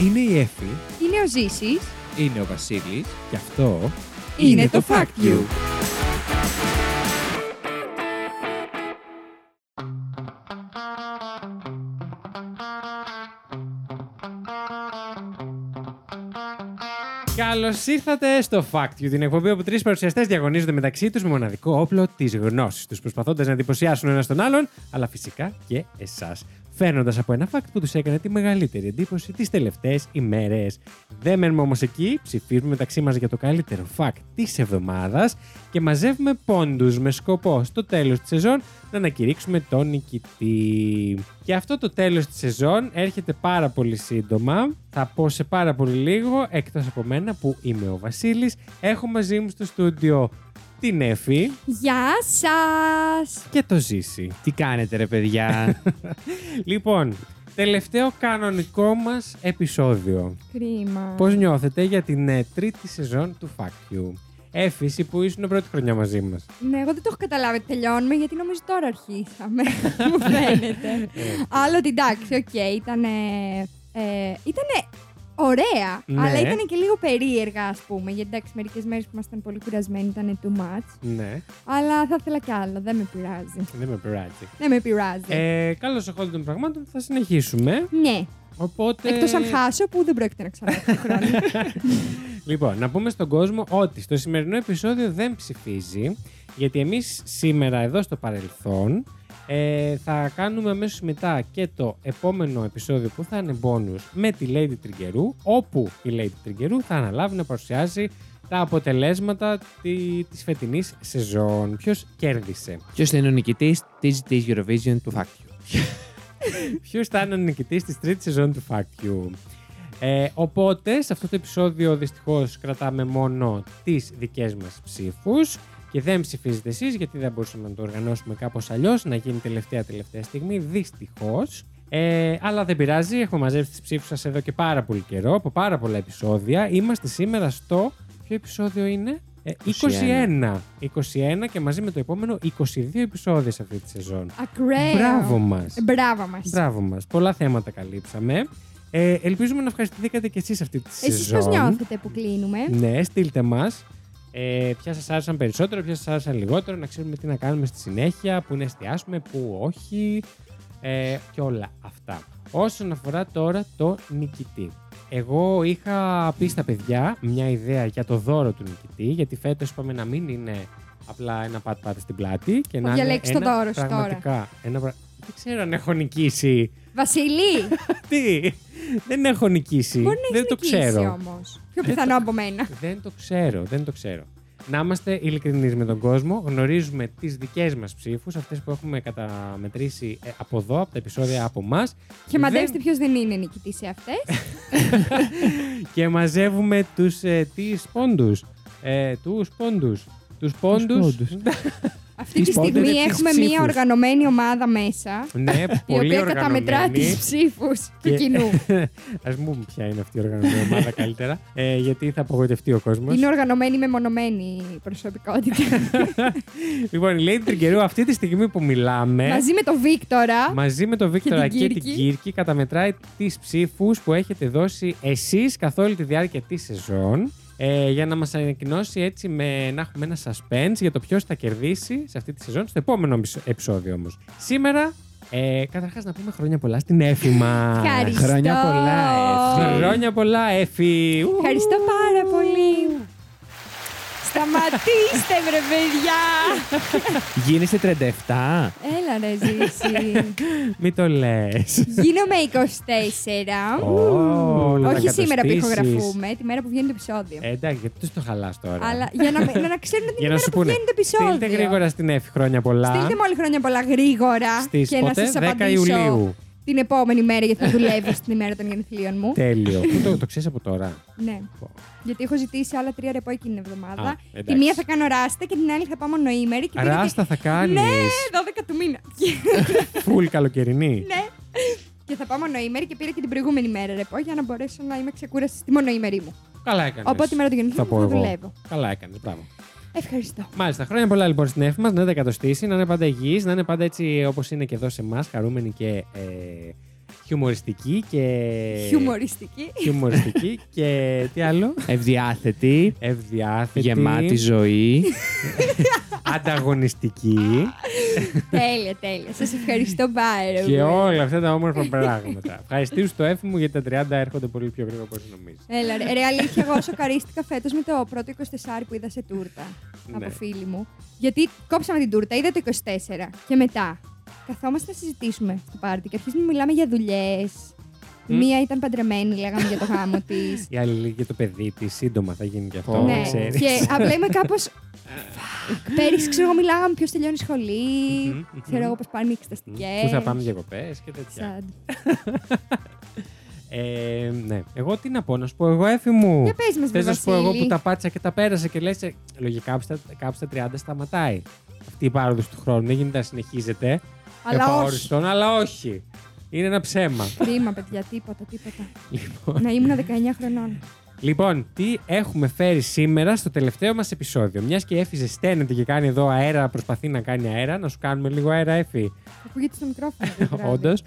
Είναι η Εφη, Είναι ο Ζήσης. Είναι ο Βασίλης. και αυτό Είναι το Fact You. Καλώς ήρθατε στο Fact You, την εκπομπή όπου τρεις παρουσιαστές διαγωνίζονται μεταξύ τους με μοναδικό όπλο της γνώσης τους, προσπαθώντας να εντυπωσιάσουν ένα τον άλλον, αλλά φυσικά και εσάς. Φέρνοντας από ένα fact που τους έκανε τη μεγαλύτερη εντύπωση τις τελευταίες ημέρες. Δεν μένουμε όμως εκεί, ψηφίζουμε μεταξύ μας για το καλύτερο fact της εβδομάδας και μαζεύουμε πόντους με σκοπό στο τέλος της σεζόν να ανακηρύξουμε τον νικητή. Και αυτό το τέλος της σεζόν έρχεται πάρα πολύ σύντομα. Θα πω σε πάρα πολύ λίγο, εκτός από μένα που είμαι ο Βασίλης. Έχω μαζί μου στο στούντιο την Εφη Γεια σας. και το Ζήση. Τι κάνετε ρε παιδιά; Λοιπόν, τελευταίο κανονικό μας επεισόδιο. Κρίμα. Πώς νιώθετε για την ε, τρίτη σεζόν του Fact You; Έφη, εσύ που ήσουν πρώτη χρονιά μαζί μας. Ναι, εγώ δεν το έχω καταλάβει ότι τελειώνουμε γιατί νομίζω τώρα αρχίσαμε. Μου φαίνεται. Άλλο ότι εντάξει, οκ, ήταν. Ε, ήτανε ωραία, Ναι. αλλά ήταν και λίγο περίεργα, ας πούμε. Γιατί εντάξει, μερικές μέρες που ήμασταν πολύ κουρασμένοι ήταν too much. Ναι, Αλλά θα ήθελα κι άλλο, δεν με πειράζει. δεν με πειράζει. Δεν με πειράζει. Ε, καλώς εχόντων των πραγμάτων θα συνεχίσουμε. ναι, Οπότε... εκτός αν χάσω που δεν πρόκειται να ξανάρθω χρόνο. Λοιπόν, να πούμε στον κόσμο ότι στο σημερινό επεισόδιο δεν ψηφίζει, γιατί εμείς σήμερα εδώ στο παρελθόν ε, θα κάνουμε αμέσως μετά και το επόμενο επεισόδιο που θα είναι bonus με τη Lady Τριγκερού, όπου η Lady Τριγκερού θα αναλάβει να παρουσιάζει τα αποτελέσματα τη, της φετινής σεζόν. Ποιος κέρδισε; Ποιος θα είναι ο νικητής της της Eurovision του Fact You; Ποιος θα είναι ο νικητής της τρίτης σεζόν του Fact You; Ε, οπότε, σε αυτό το επεισόδιο δυστυχώς κρατάμε μόνο τις δικές μας ψήφους και δεν ψηφίζετε εσείς γιατί δεν μπορούσαμε να το οργανώσουμε κάπως αλλιώς, να γίνει τελευταία τελευταία στιγμή. Δυστυχώς. Ε, αλλά δεν πειράζει, έχουμε μαζέψει τις ψήφους σας εδώ και πάρα πολύ καιρό, από πάρα πολλά επεισόδια. Είμαστε σήμερα στο. Ποιο επεισόδιο είναι; Ε, 21. 21 και μαζί με το επόμενο 22 επεισόδια σε αυτή τη σεζόν. Ακραίο. Μπράβο μας. Ε, Μπράβο μας. Μπράβο μας. Πολλά θέματα καλύψαμε. Ε, ελπίζουμε να ευχαριστηθήκατε και εσείς αυτή τη Εσείς σεζόν. πώς νιώθετε που κλείνουμε; Ναι, στείλτε μας. Ε, ποια σας άρεσαν περισσότερο, ποια σας άρεσαν λιγότερο, να ξέρουμε τι να κάνουμε στη συνέχεια, πού να εστιάσουμε, πού όχι ε, και όλα αυτά. Όσον αφορά τώρα το νικητή. Εγώ είχα πει στα παιδιά μια ιδέα για το δώρο του νικητή, γιατί φέτος είπαμε να μην είναι απλά ένα πατ πάτε στην πλάτη και να είναι διαλέξεις το ένα δώρο σου τώρα. πραγματικά, Ένα, πρα- δεν ξέρω αν έχω νικήσει. Βασιλή! Τι, δεν έχω νικήσει. Μπορεί να δεν έχει το ξέρω. όμως. Πιο πιθανό από μένα. Δεν το ξέρω, δεν το ξέρω. Να είμαστε ειλικρινείς με τον κόσμο. Γνωρίζουμε τις δικές μας ψήφους, αυτές που έχουμε καταμετρήσει ε, από εδώ, από τα επεισόδια από εμά. Και μαντέψτε ποιος δεν είναι νικητή σε αυτές. και μαζεύουμε τους ε, τις πόντους. Ε, τους πόντους. Τους πόντους. πόντους. Αυτή τη Τις πόντερες, στιγμή τις έχουμε μία ψήφους. οργανωμένη ομάδα μέσα. ναι, Η πολύ οποία καταμετρά τις οργανωμένη. ψήφους του Και- κοινού. Α πούμε ποια είναι αυτή η οργανωμένη ομάδα καλύτερα. Ε, γιατί θα απογοητευτεί ο κόσμος. Είναι οργανωμένη με μονομένη προσωπικότητα. λοιπόν, η Lady Τριγκερού αυτή τη στιγμή που μιλάμε. Μαζί με τον Βίκτορα. Μαζί με τον Βίκτορα την και, την Κύρκη. Κύρκη καταμετράει τις ψήφους που έχετε δώσει εσείς καθ' όλη τη διάρκεια της σεζόν ε, για να μας ανακοινώσει έτσι με, να έχουμε ένα suspense για το ποιος θα κερδίσει σε αυτή τη σεζόν στο επόμενο επεισο- επεισόδιο όμως. Σήμερα, ε, καταρχάς να πούμε χρόνια πολλά στην Έφη μας. Ευχαριστώ. Χρόνια πολλά, Εφη. Χρόνια πολλά Έφη. Ου. Ευχαριστώ πάρα πολύ. Σταματήστε, βρε παιδιά! Γίνεσαι 37. Έλα ρε ζήσει. Μην το λες. Γίνομαι 24. Ω, να τα Όχι σήμερα που κατοστήσεις. ηχογραφούμε, τη μέρα που βγαίνει το επεισόδιο. Ε, εντάξει, γιατί τους το χαλάς τώρα. Αλλά για να, να, να ξέρουν την Για να ημέρα σου που πούνε. βγαίνει το επεισόδιο. Στείλτε γρήγορα στην Έφη χρόνια πολλά. Στείλτε μου όλη χρόνια πολλά γρήγορα Στις και να πότε, σας 10 απαντήσω Ιουλίου. Την επόμενη μέρα γιατί θα δουλεύω στην ημέρα των γενεθλίων μου. Τέλειο. Πού το, το ξέρεις από τώρα. ναι. Γιατί έχω ζητήσει άλλα τρία ρεπό εκείνη την εβδομάδα. Α, τη εντάξει. μία θα κάνω ράστα και την άλλη θα πάω μονοήμερη. Και πήρα Ράστα θα κάνεις. Και... Ναι, 12 του μήνα. Φουλ καλοκαιρινή. ναι. Και θα πάω μονοήμερη και πήρα και την προηγούμενη μέρα ρεπό για να μπορέσω να είμαι ξεκούραστη στη μονοήμερή μου. Καλά έκανες. Οπότε η μέρα του Θα γενεθλίων πω μου θα εγώ. δουλεύω. Καλά έκανες. Μπράβο. Ευχαριστώ. Μάλιστα. Χρόνια πολλά λοιπόν στην Έφη μα. Να δεν εκατοστήσει, να είναι πάντα υγιής, να είναι πάντα έτσι όπως είναι και εδώ σε εμάς, χαρούμενη και ε, χιουμοριστική και. Χιουμοριστική. χιουμοριστική και τι άλλο; Ευδιάθετη, Ευδιάθετη. γεμάτη ζωή. Ανταγωνιστική. τέλεια, τέλεια. Σας ευχαριστώ πάρα και πολύ. όλα αυτά τα όμορφα πράγματα. Ευχαριστήσω το έφη μου γιατί τα 30 έρχονται πολύ πιο γρήγορα από όσο νομίζεις. Έλα, ρε, ρε, αλήθεια, εγώ σοκαρίστηκα φέτος με το πρώτο 24 που είδα σε τούρτα από Ναι. φίλη μου. Γιατί κόψαμε την τούρτα, είδα το 24 και μετά καθόμαστε να συζητήσουμε στο πάρτι και αρχίζουμε να μιλάμε για δουλειές. Μμ. Μία ήταν παντρεμένη, λέγαμε για το γάμο της. Η άλλη λέει και το παιδί της, σύντομα θα γίνει και αυτό. Ω, δεν ναι, ξέρεις. και απλά είμαι κάπως. Πέρυσι, ξέρω εγώ, μιλάγαμε ποιος τελειώνει σχολή. Μμμ, μμμ. Ξέρω εγώ πώς πάνε οι εξεταστικέ. Πού θα πάμε διακοπέ και τέτοια. Ε, ναι. Εγώ τι να πω, να σου πω εγώ έφη μου. Για πες μας, Θες βρε να σου πω εγώ Βασίλη. που τα πάτησα και τα πέρασα και λες, ε, λογικά κάπου στα, κάπου στα 30 σταματάει. Αυτή η πάροδος του χρόνου δεν γίνεται να συνεχίζεται. Αλλά όχι. επαόριστον, αλλά όχι. Είναι ένα ψέμα. Κρίμα, παιδιά, τίποτα, τίποτα. λοιπόν, να ήμουν 19 χρονών. Λοιπόν, τι έχουμε φέρει σήμερα στο τελευταίο μας επεισόδιο; Μιας και η Εφη ζεσταίνεται και κάνει εδώ αέρα, προσπαθεί να κάνει αέρα, να σου κάνουμε λίγο αέρα, Εφη. Ακούγεται στο μικρόφωνο. το βράδυ. Όντως.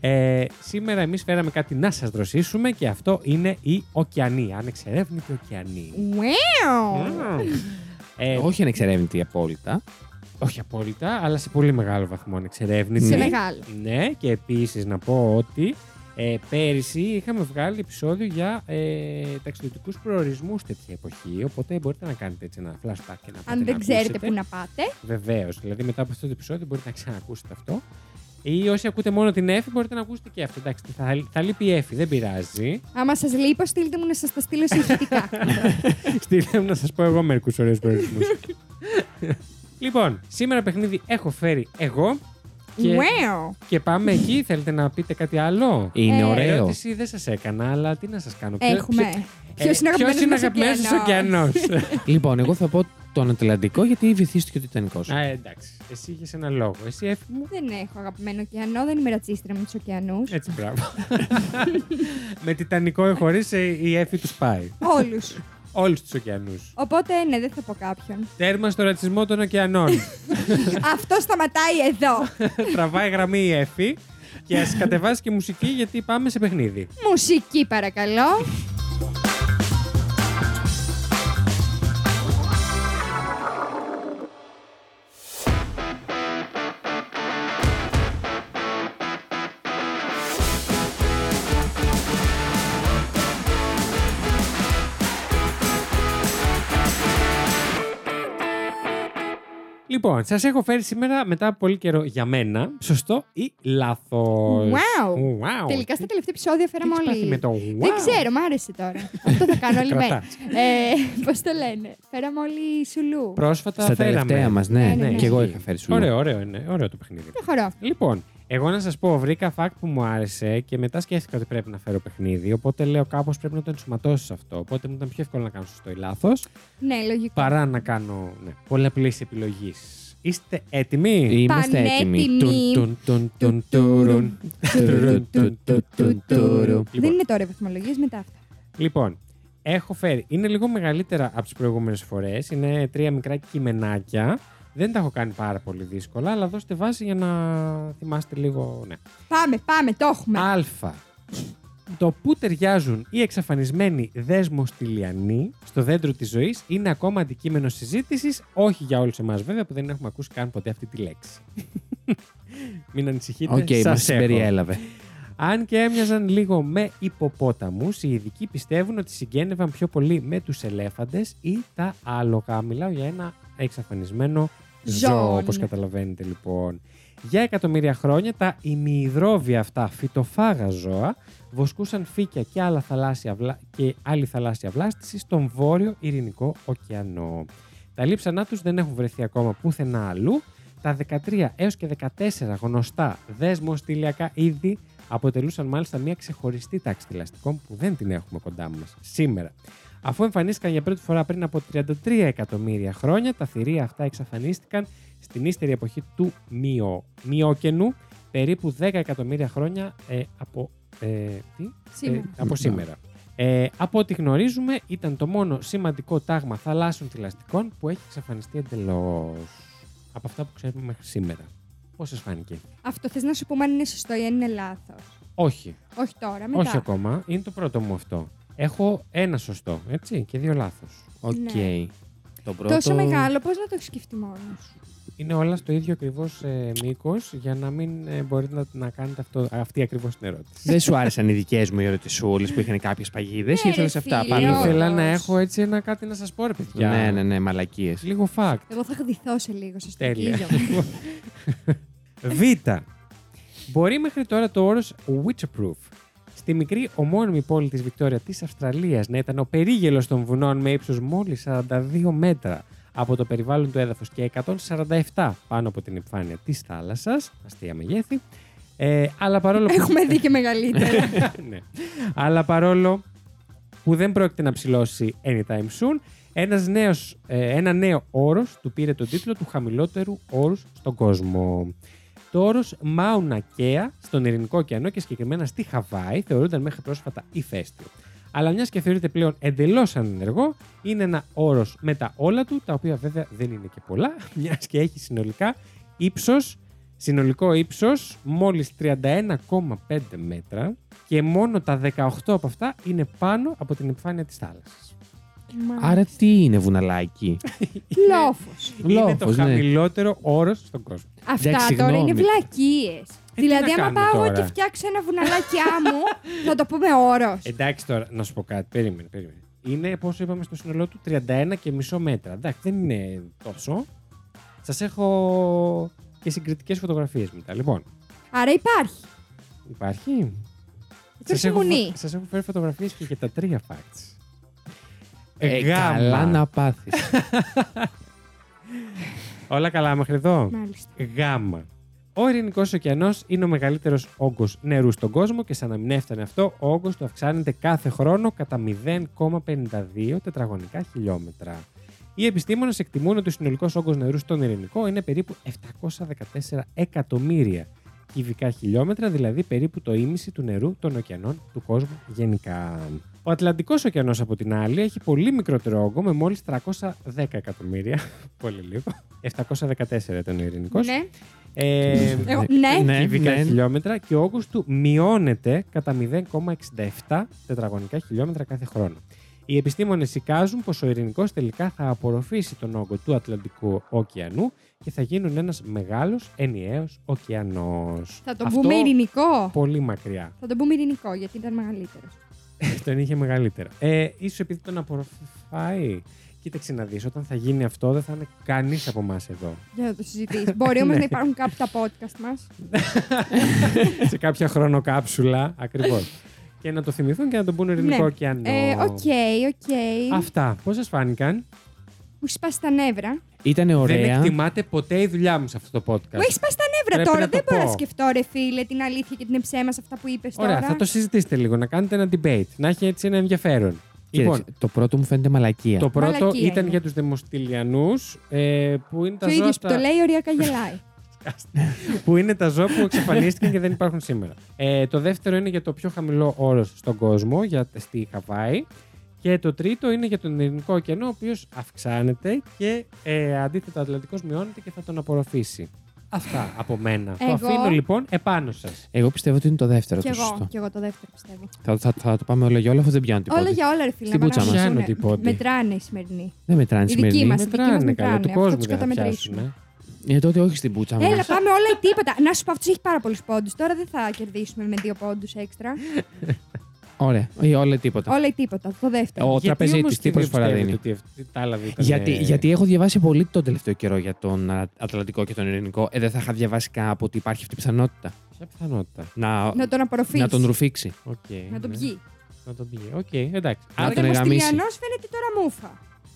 ε, σήμερα εμείς φέραμε κάτι να σας δροσίσουμε και αυτό είναι η ωκεανή. Ανεξερεύνητη ωκεανή. Wow. Ε, Όχι ανεξερεύνητη απόλυτα. όχι απόλυτα, αλλά σε πολύ μεγάλο βαθμό ανεξερεύνητη. Σε Ναι. μεγάλο. Ναι, και επίσης να πω ότι ε, πέρυσι είχαμε βγάλει επεισόδιο για ε, ταξιδιωτικούς προορισμούς τέτοια εποχή. Οπότε μπορείτε να κάνετε έτσι ένα flashback και να πάτε Αν να δεν ξέρετε ακούσετε. πού να πάτε. Βεβαίως. Δηλαδή, μετά από αυτό το επεισόδιο μπορείτε να ξανακούσετε αυτό. Ή όσοι ακούτε μόνο την Εφη, μπορείτε να ακούσετε και αυτό. Εντάξει, θα, θα λείπει η Εφη, δεν πειράζει. Άμα σας λείπω, στείλτε μου να σας τα στείλω συγχυτικά. Στείλτε μου να σας πω εγώ μερικούς ωραίους προορισμούς. λοιπόν, σήμερα παιχνίδι έχω φέρει εγώ. Και, wow. και πάμε εκεί. Θέλετε να πείτε κάτι άλλο; Είναι Ε, ωραίο. Ερώτηση δεν σας έκανα, αλλά τι να σας κάνω; Ποιο- Έχουμε. ποιο- Ποιος ε, είναι ποιος είναι αγαπημένος αγαπημένος σας ωκεανός. λοιπόν, εγώ θα πω τον Ατλαντικό γιατί βυθίστηκε ο Τιτανικό. Α, εντάξει. Εσύ είχες ένα λόγο. Εσύ Εφη μου; Δεν έχω αγαπημένο ωκεανό, δεν είμαι ρατσίστρα με τους ωκεανούς. Έτσι, μπράβο. Με τιτανικό ή χωρί η Εφη τους πάει. Όλους. Όλους τους ωκεανούς. Οπότε, ναι, δεν θα πω κάποιον. Τέρμα στο ρατσισμό των ωκεανών. Αυτό σταματάει εδώ. Τραβάει γραμμή η Εφη και ας κατεβάσει και μουσική γιατί πάμε σε παιχνίδι. Μουσική, παρακαλώ. Λοιπόν, σας έχω φέρει σήμερα μετά από πολύ καιρό για μένα. Σωστό ή λάθος; Wow. wow. Τελικά στα τελευταία επεισόδια Τι φέραμε έχεις πάθει όλοι. με το wow; Δεν ξέρω, μ' άρεσε τώρα. Αυτό θα κάνω όλη μέρα. Κρατάς. ε, Πώς το λένε; Φέραμε όλοι σουλού. Πρόσφατα Στα φέραμε. τελευταία μας, ναι. Ναι, ναι, ναι. Και εγώ είχα φέρει σου. Ωραίο, ωραίο είναι. Ωραίο το παιχνίδι. Προχωρώ. Λοιπόν, εγώ να σας πω, βρήκα fact που μου άρεσε και μετά σκέφτηκα ότι πρέπει να φέρω παιχνίδι. Οπότε λέω κάπως πρέπει να το ενσωματώσω σε αυτό. Οπότε μου ήταν πιο εύκολο να κάνω σωστό ή λάθος Ναι, λογικό. παρά να κάνω ναι, πολλαπλής επιλογής. Είστε έτοιμοι; Είμαστε Πανέτοιμοι. έτοιμοι. Τουν, τουν, τουν, τουρουν. Τουρουν, τουν, τουν, τουν, τουρουν. Δεν Λοιπόν, είναι τώρα οι βαθμολογίες μετά αυτά. Λοιπόν, έχω φέρει. Είναι λίγο μεγαλύτερα από τις προηγούμενες φορές. Είναι τρία μικρά κειμενάκια. Δεν τα έχω κάνει πάρα πολύ δύσκολα, αλλά δώστε βάση για να θυμάστε λίγο. Ναι. Πάμε, πάμε, το έχουμε. Α. Το που ταιριάζουν οι εξαφανισμένοι δεσμοστυλιανοί στο δέντρο της ζωής είναι ακόμα αντικείμενο συζήτησης, όχι για όλους εμάς βέβαια που δεν έχουμε ακούσει καν ποτέ αυτή τη λέξη. Μην ανησυχείτε. Οκ, σας μας έχω. συμπεριέλαβε. Αν και έμοιαζαν λίγο με ιπποπόταμους, οι ειδικοί πιστεύουν ότι συγγένευαν πιο πολύ με τους ελέφαντες ή τα άλογα. Μιλάω για ένα εξαφανισμένο ζώο, Ζώο, όπως ναι. καταλαβαίνετε λοιπόν. Για εκατομμύρια χρόνια τα ημιυδρόβια αυτά φυτοφάγα ζώα βοσκούσαν φύκια και, άλλα θαλάσσια βλά... και άλλη θαλάσσια βλάστηση στον βόρειο Ειρηνικό ωκεανό. Τα λείψανά τους δεν έχουν βρεθεί ακόμα πουθενά αλλού. Τα 13 έως και 14 γνωστά δέσμο-στυλιακά είδη αποτελούσαν μάλιστα μια ξεχωριστή τάξη θηλαστικών που δεν την έχουμε κοντά μας σήμερα. Αφού εμφανίστηκαν για πρώτη φορά πριν από 33 εκατομμύρια χρόνια, τα θηρία αυτά εξαφανίστηκαν στην ύστερη εποχή του Μειο... Μειόκαινου, περίπου 10 εκατομμύρια χρόνια ε, από, ε, τι; Σήμερα. Ε, από σήμερα. Ε, από ό,τι γνωρίζουμε, ήταν το μόνο σημαντικό τάγμα θαλάσσιων θηλαστικών που έχει εξαφανιστεί εντελώς. Από αυτά που ξέρουμε μέχρι σήμερα. Πώς σας φάνηκε; Αυτό θες να σου πούμε αν είναι σωστό ή αν είναι λάθος. Όχι, Όχι τώρα, μετά. όχι ακόμα. Είναι το πρώτο μου αυτό. Έχω ένα σωστό, έτσι, και δύο λάθος. Οκ. Ναι. Το πρώτο... Τόσο μεγάλο, πώς να το έχεις σκεφτεί μόνος σου; Είναι όλα στο ίδιο ακριβώς ε, μήκος για να μην ε, μπορείτε να, να κάνετε αυτό, αυτή ακριβώς την ερώτηση. Δεν σου άρεσαν οι δικές μου οι ερωτησούλες που είχαν κάποιες παγίδες ή Ναι, ήθελες ρε αυτά φίλε, πάνω; όντως. Ήθελα να έχω έτσι ένα κάτι να σας πω, ρε παιδιά. Ναι, ναι, ναι, μαλακίες. Λίγο fact. Εγώ θα χδηθώ σε λίγο, σας το Τέλεια. κύριο. Β. Μπορεί μέχρι τώρα το όρος Witchproof στη μικρή ομώνυμη πόλη της Βικτόρια της Αυστραλίας να ήταν ο περίγελος των βουνών με ύψος μόλις 42 μέτρα από το περιβάλλον του έδαφους και 147 πάνω από την επιφάνεια της θάλασσας, αστεία μεγέθη, ε, αλλά παρόλο που... Έχουμε δει και μεγαλύτερα. ναι. Αλλά παρόλο που δεν πρόκειται να ψηλώσει anytime soon, ένας νέος, ε, ένα νέο όρος του πήρε τον τίτλο του χαμηλότερου όρους στον κόσμο. Το όρος Mauna Kea στον Ειρηνικό ωκεανό και συγκεκριμένα στη Χαβάη θεωρούνταν μέχρι πρόσφατα ηφαίστειο. Αλλά μιας και θεωρείται πλέον εντελώς ανενεργό, είναι ένα όρος με τα όλα του, τα οποία βέβαια δεν είναι και πολλά, μιας και έχει συνολικά ύψος, συνολικό ύψος μόλις 31,5 μέτρα και μόνο τα 18 από αυτά είναι πάνω από την επιφάνεια της θάλασσας. Άρα τι είναι βουναλάκι; Λόφος. είναι το Λόφος, ναι. χαμηλότερο όρος στον κόσμο. Αυτά Εντάξει, τώρα είναι συγγνώμη. βλακίες. Ε, δηλαδή, τι να άμα κάνουμε πάω εγώ τώρα; και φτιάξω ένα βουναλάκιά μου, θα το πούμε όρος. Εντάξει τώρα, να σου πω κάτι. Περίμενε, περίμενε. Είναι, πόσο είπαμε στο σύνολό του, 31,5 μέτρα. Εντάξει, δεν είναι τόσο. Σας έχω και συγκριτικές φωτογραφίες μετά. Λοιπόν, Άρα υπάρχει. υπάρχει. Υπάρχει έχω, μουνή. σας έχω φέρει φωτογραφίες και για τα τρία facts. Ε, Γάμα. καλά να πάθεις. Όλα καλά μέχρι εδώ; Μάλιστα. Γάμα. Ο Ειρηνικός ωκεανός είναι ο μεγαλύτερος όγκος νερού στον κόσμο και σαν να μην έφτανε αυτό, ο όγκος του αυξάνεται κάθε χρόνο κατά 0,52 τετραγωνικά χιλιόμετρα. Οι επιστήμονες εκτιμούν ότι ο συνολικός όγκος νερού στον Ειρηνικό είναι περίπου 714 εκατομμύρια κυβικά χιλιόμετρα, δηλαδή περίπου το ίμιση του νερού των ωκεανών του κόσμου γενικά. Ο Ατλαντικός ωκεανός, από την άλλη, έχει πολύ μικρότερο όγκο με μόλις 310 εκατομμύρια. πολύ λίγο. 714 ήταν ο Ειρηνικός. Ναι. Ε, Εγώ- ναι. ναι, κυβικά ναι. χιλιόμετρα και ο όγκος του μειώνεται κατά 0,67 τετραγωνικά χιλιόμετρα κάθε χρόνο. Οι επιστήμονες εικάζουν πως ο ειρηνικός τελικά θα απορροφήσει τον όγκο του Ατλαντικού ωκεανού και θα γίνουν ένας μεγάλος ενιαίος ωκεανός. Θα το Αυτό πούμε ειρηνικό. πολύ μακριά. Θα το πούμε ειρηνικό, γιατί ήταν μεγαλύτερο. τον είχε μεγαλύτερο. Ε, ίσως επειδή τον απορροφάει. Κοίταξε να δεις, όταν θα γίνει αυτό δεν θα είναι κανείς από εμάς εδώ. Για να το συζητήσεις. Μπορεί όμως Ναι. να υπάρχουν κάποια podcast μας. σε κάποια χρονοκάψουλα, ακριβώς. και να το θυμηθούν και να τον πούνε ειρηνικό Ναι. ωκεανό. Ε, OK, OK. Αυτά, πώς σας φάνηκαν; Μου έχει σπάσει τα νεύρα. Ήταν Δεν ωραία. εκτιμάτε ποτέ η δουλειά μου σε αυτό το podcast. Μου έχεις σπάσει τα νεύρα Πρέπει τώρα. να το Δεν μπορώ να πω. σκεφτώ, ρε φίλε, την αλήθεια και την ψέμα σε αυτά που είπες Ωραία, τώρα. θα το συζητήσετε λίγο, να κάνετε ένα debate, να έχει έτσι ένα ενδιαφέρον. Κοίταξε, Λοιπόν, το πρώτο μου φαίνεται μαλακία. το πρώτο Μαλακία ήταν είναι. για τους δημοστηλιανούς, ε, που είναι τα Και ο ζώα ίδιος που τα- το λέει, ωριακά γελάει. που είναι τα ζώα που εξαφανίστηκαν και δεν υπάρχουν σήμερα. Ε, το δεύτερο είναι για το πιο χαμηλό όρος στον κόσμο, για, στη Χαβάη. Και το τρίτο είναι για τον Ειρηνικό ωκεανό, ο οποίος αυξάνεται και ε, αντίθετα ο Ατλαντικός μειώνεται και θα τον απορροφήσει. Αυτά από μένα. Το Εγώ- αφήνω λοιπόν επάνω σας. Εγώ πιστεύω ότι είναι το δεύτερο Κι το εγώ, σωστό. κι εγώ το δεύτερο πιστεύω. Θα, θα, θα το πάμε όλο για όλο, αφού δεν πιάνω τίποτα. Όλα για όλα, ρε φίλε. Στην να πούτσα μας. παραμισούνε. Πιάνω τίποτε. Μετράνε οι σημερινοί. Δεν μετράνε Η δική σημερινή. μας. δική Μετράνε μετράνε, καλά, του αυτό κόσμου τους δεν θα καταμετρήσουμε. πιάσουν. Ε, τότε όχι στην πούτσα Έλα, μα. πάμε όλα ή τίποτα. Να σου πω, αυτός έχει πάρα πολλούς πόντους. Τώρα δεν θα κερδίσουμε με δύο πόντους έξτρα. Ωραία. Ή όλα ή τίποτα. Όλα ή τίποτα. Το δεύτερο. Ο Γιατί τραπεζίτης, όμως τι και δεν προσφορά πιστεύετε δίνει; ότι αυτή- τα άλλα δύο ήταν, Γιατί, ε, γιατί έχω διαβάσει πολύ τον τελευταίο καιρό για τον Α, Ατλαντικό και τον Ειρηνικό. Ε, δεν θα είχα διαβάσει κάπου ότι υπάρχει αυτή η πιθανότητα. Ποια πιθανότητα; Να, Να τον απορροφήσει. να τον ρουφήξει. Οκ, Να τον ναι. πιει. Να τον πιει. Οκ, εντάξει. Να Άρα, τον Ο εγαμίσει. Στυλιανός φαίνεται τώρα μούφα.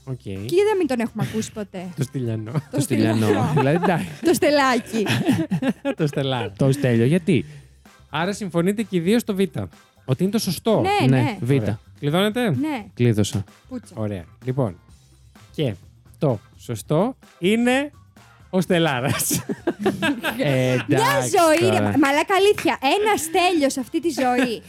οκ. Και δεν μην τον έχουμε ακούσει ποτέ. Το Στυλιανό. Το Στυλιανό. δηλαδή, εντάξει. Το Στελάκι. το Στελάρ. Το Στέλιο, γιατί; Άρα συμφωνείτε και οι δύο στο Β. Ότι είναι το σωστό. ναι, ναι. Β. Ωραία. Κλειδώνετε; Ναι, Κλείδωσα. πούτσα. Ωραία. Λοιπόν. Και το σωστό είναι Ο Στελάρας. Ε, Μια εντάξει ζωή, ρε, τώρα. μαλάκα αλήθεια. Ένας τέλειος σε αυτή τη ζωή.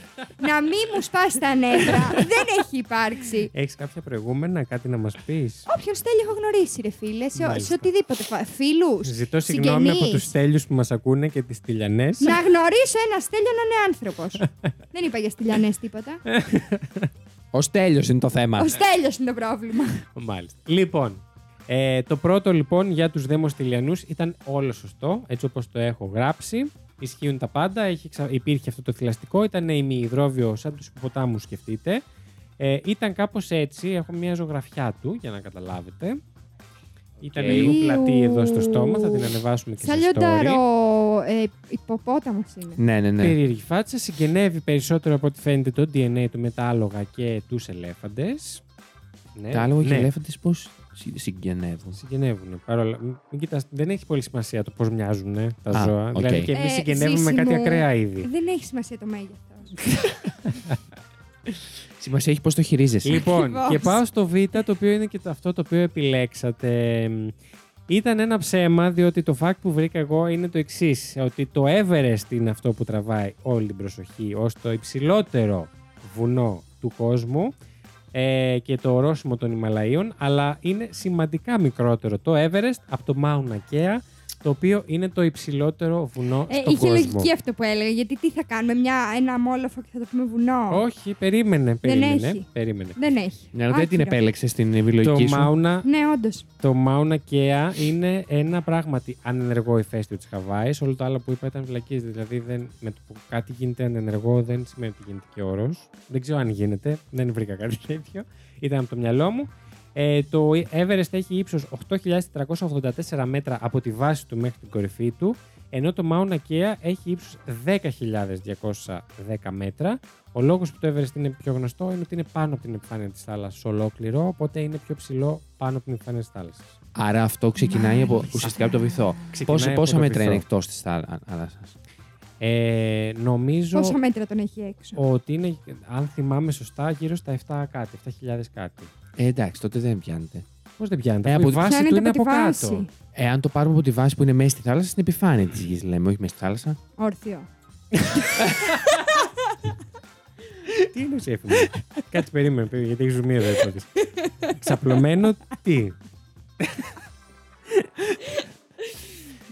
να μην μου σπάσει τα νεύρα. δεν έχει υπάρξει. Έχεις κάποια προηγούμενα, κάτι να μας πεις; Όποιον στέλιο έχω γνωρίσει, ρε φίλε, σε, Μάλιστα. σε οτιδήποτε. Φίλους. Ζητώ συγγνώμη από τους στέλιου που μας ακούνε και τις τηλιανές. Να γνωρίσω ένα στέλιο να είναι άνθρωπος. δεν είπα για στυλιανέ τίποτα. Ο Στέλιος είναι το θέμα. Ο στέλιος είναι το πρόβλημα. Μάλιστα. Λοιπόν, ε, το πρώτο λοιπόν για τους δεσμοστυλιανούς ήταν όλο σωστό, έτσι όπως το έχω γράψει. Ισχύουν τα πάντα, έχει, ξα- υπήρχε αυτό το θηλαστικό, ήταν ημιυδρόβιο σαν τους ιπποποτάμους σκεφτείτε. Ε, ήταν κάπως έτσι, έχω μια ζωγραφιά του για να καταλάβετε. Ήταν Οκ. λίγο πλατύ εδώ στο Ew. στόμα, θα την ανεβάσουμε και Σαν σε story. λιονταρό ε, ιπποπόταμος είναι. Ναι, ναι, ναι. Περίεργη φάτσα, συγγενεύει περισσότερο από ό,τι φαίνεται το DNA του με τα άλογα και τους ελέφαντες. Ναι, Τα άλογα και ναι. οι ελέφαντες πώς; συ- συγγενεύουν. Συγγενεύουν. Παρόλα. Μην μην κοιτάς, δεν έχει πολύ σημασία το πώς μοιάζουν ε, τα Α, ζώα. οκ. Δηλαδή και εμείς Ε, συγγενεύουμε με ζήσιμο. κάτι ακραία είδη. Δεν έχει σημασία το μέγεθος. Σημασία έχει πώς το χειρίζεσαι. λοιπόν, Ακριβώς. και πάω στο Β, το οποίο είναι και το, αυτό το οποίο επιλέξατε. Ήταν ένα ψέμα, διότι το fact που βρήκα εγώ είναι το εξής: Ότι το Everest είναι αυτό που τραβάει όλη την προσοχή ως το υψηλότερο βουνό του κόσμου ε, και το ορόσημο των Ιμαλαίων, αλλά είναι σημαντικά μικρότερο το Everest από το Mauna Kea, το οποίο είναι το υψηλότερο βουνό Ε, στον είχε κόσμο. λογική αυτό που έλεγα. Γιατί τι θα κάνουμε, μια, ένα μόλοφο και θα το πούμε βουνό; Όχι, περίμενε, περίμενε. έχει. περίμενε. Δεν έχει. Ναι, αλλά δεν την Άκυρο. επέλεξε στην Το επιλογική σου. Mauna, Ναι, όντως. το Mauna Kea είναι ένα πράγματι ανενεργό ηφαίστειο της Χαβάης. Όλο το άλλο που είπα ήταν βλακίες. Δηλαδή δεν, με το που κάτι γίνεται ανενεργό δεν σημαίνει ότι γίνεται και όρος. Δεν ξέρω αν γίνεται. Δεν βρήκα κάτι τέτοιο. Ήταν από το μυαλό μου. Ε, το Everest έχει ύψος 8.484 μέτρα από τη βάση του μέχρι την κορυφή του, ενώ το Mauna Kea έχει ύψος 10.210 μέτρα. Ο λόγος που το Everest είναι πιο γνωστό είναι ότι είναι πάνω από την επιφάνεια της θάλασσας ολόκληρο, οπότε είναι πιο ψηλό πάνω από την επιφάνεια της θάλασσας. Άρα αυτό ξεκινάει από, Μάλιστα. ουσιαστικά από το βυθό. Ξεκινάει Πόσα, από πόσα το μέτρα βυθό. είναι εκτός της θάλασσας; Ε, νομίζω Πόσα μέτρα τον έχει έξω; ότι είναι, αν θυμάμαι σωστά, γύρω στα 7 κάτι, 7.000 κάτι. Ε, εντάξει, τότε δεν πιάνεται. Πώς δεν πιάνεται, Ε, αφού από η τη- βάση του Πιάνεται είναι από από τη κάτω. βάση. Εάν το πάρουμε από τη βάση που είναι μέσα στη θάλασσα, στην επιφάνεια της γης, λέμε, όχι μέσα στη θάλασσα. Όρθιο. Τι είναι ο μου; Κάτσε περίμενε, περίμενε, γιατί έχεις ζουμί εδώ η πρώτη. Ξαπλωμένο τι;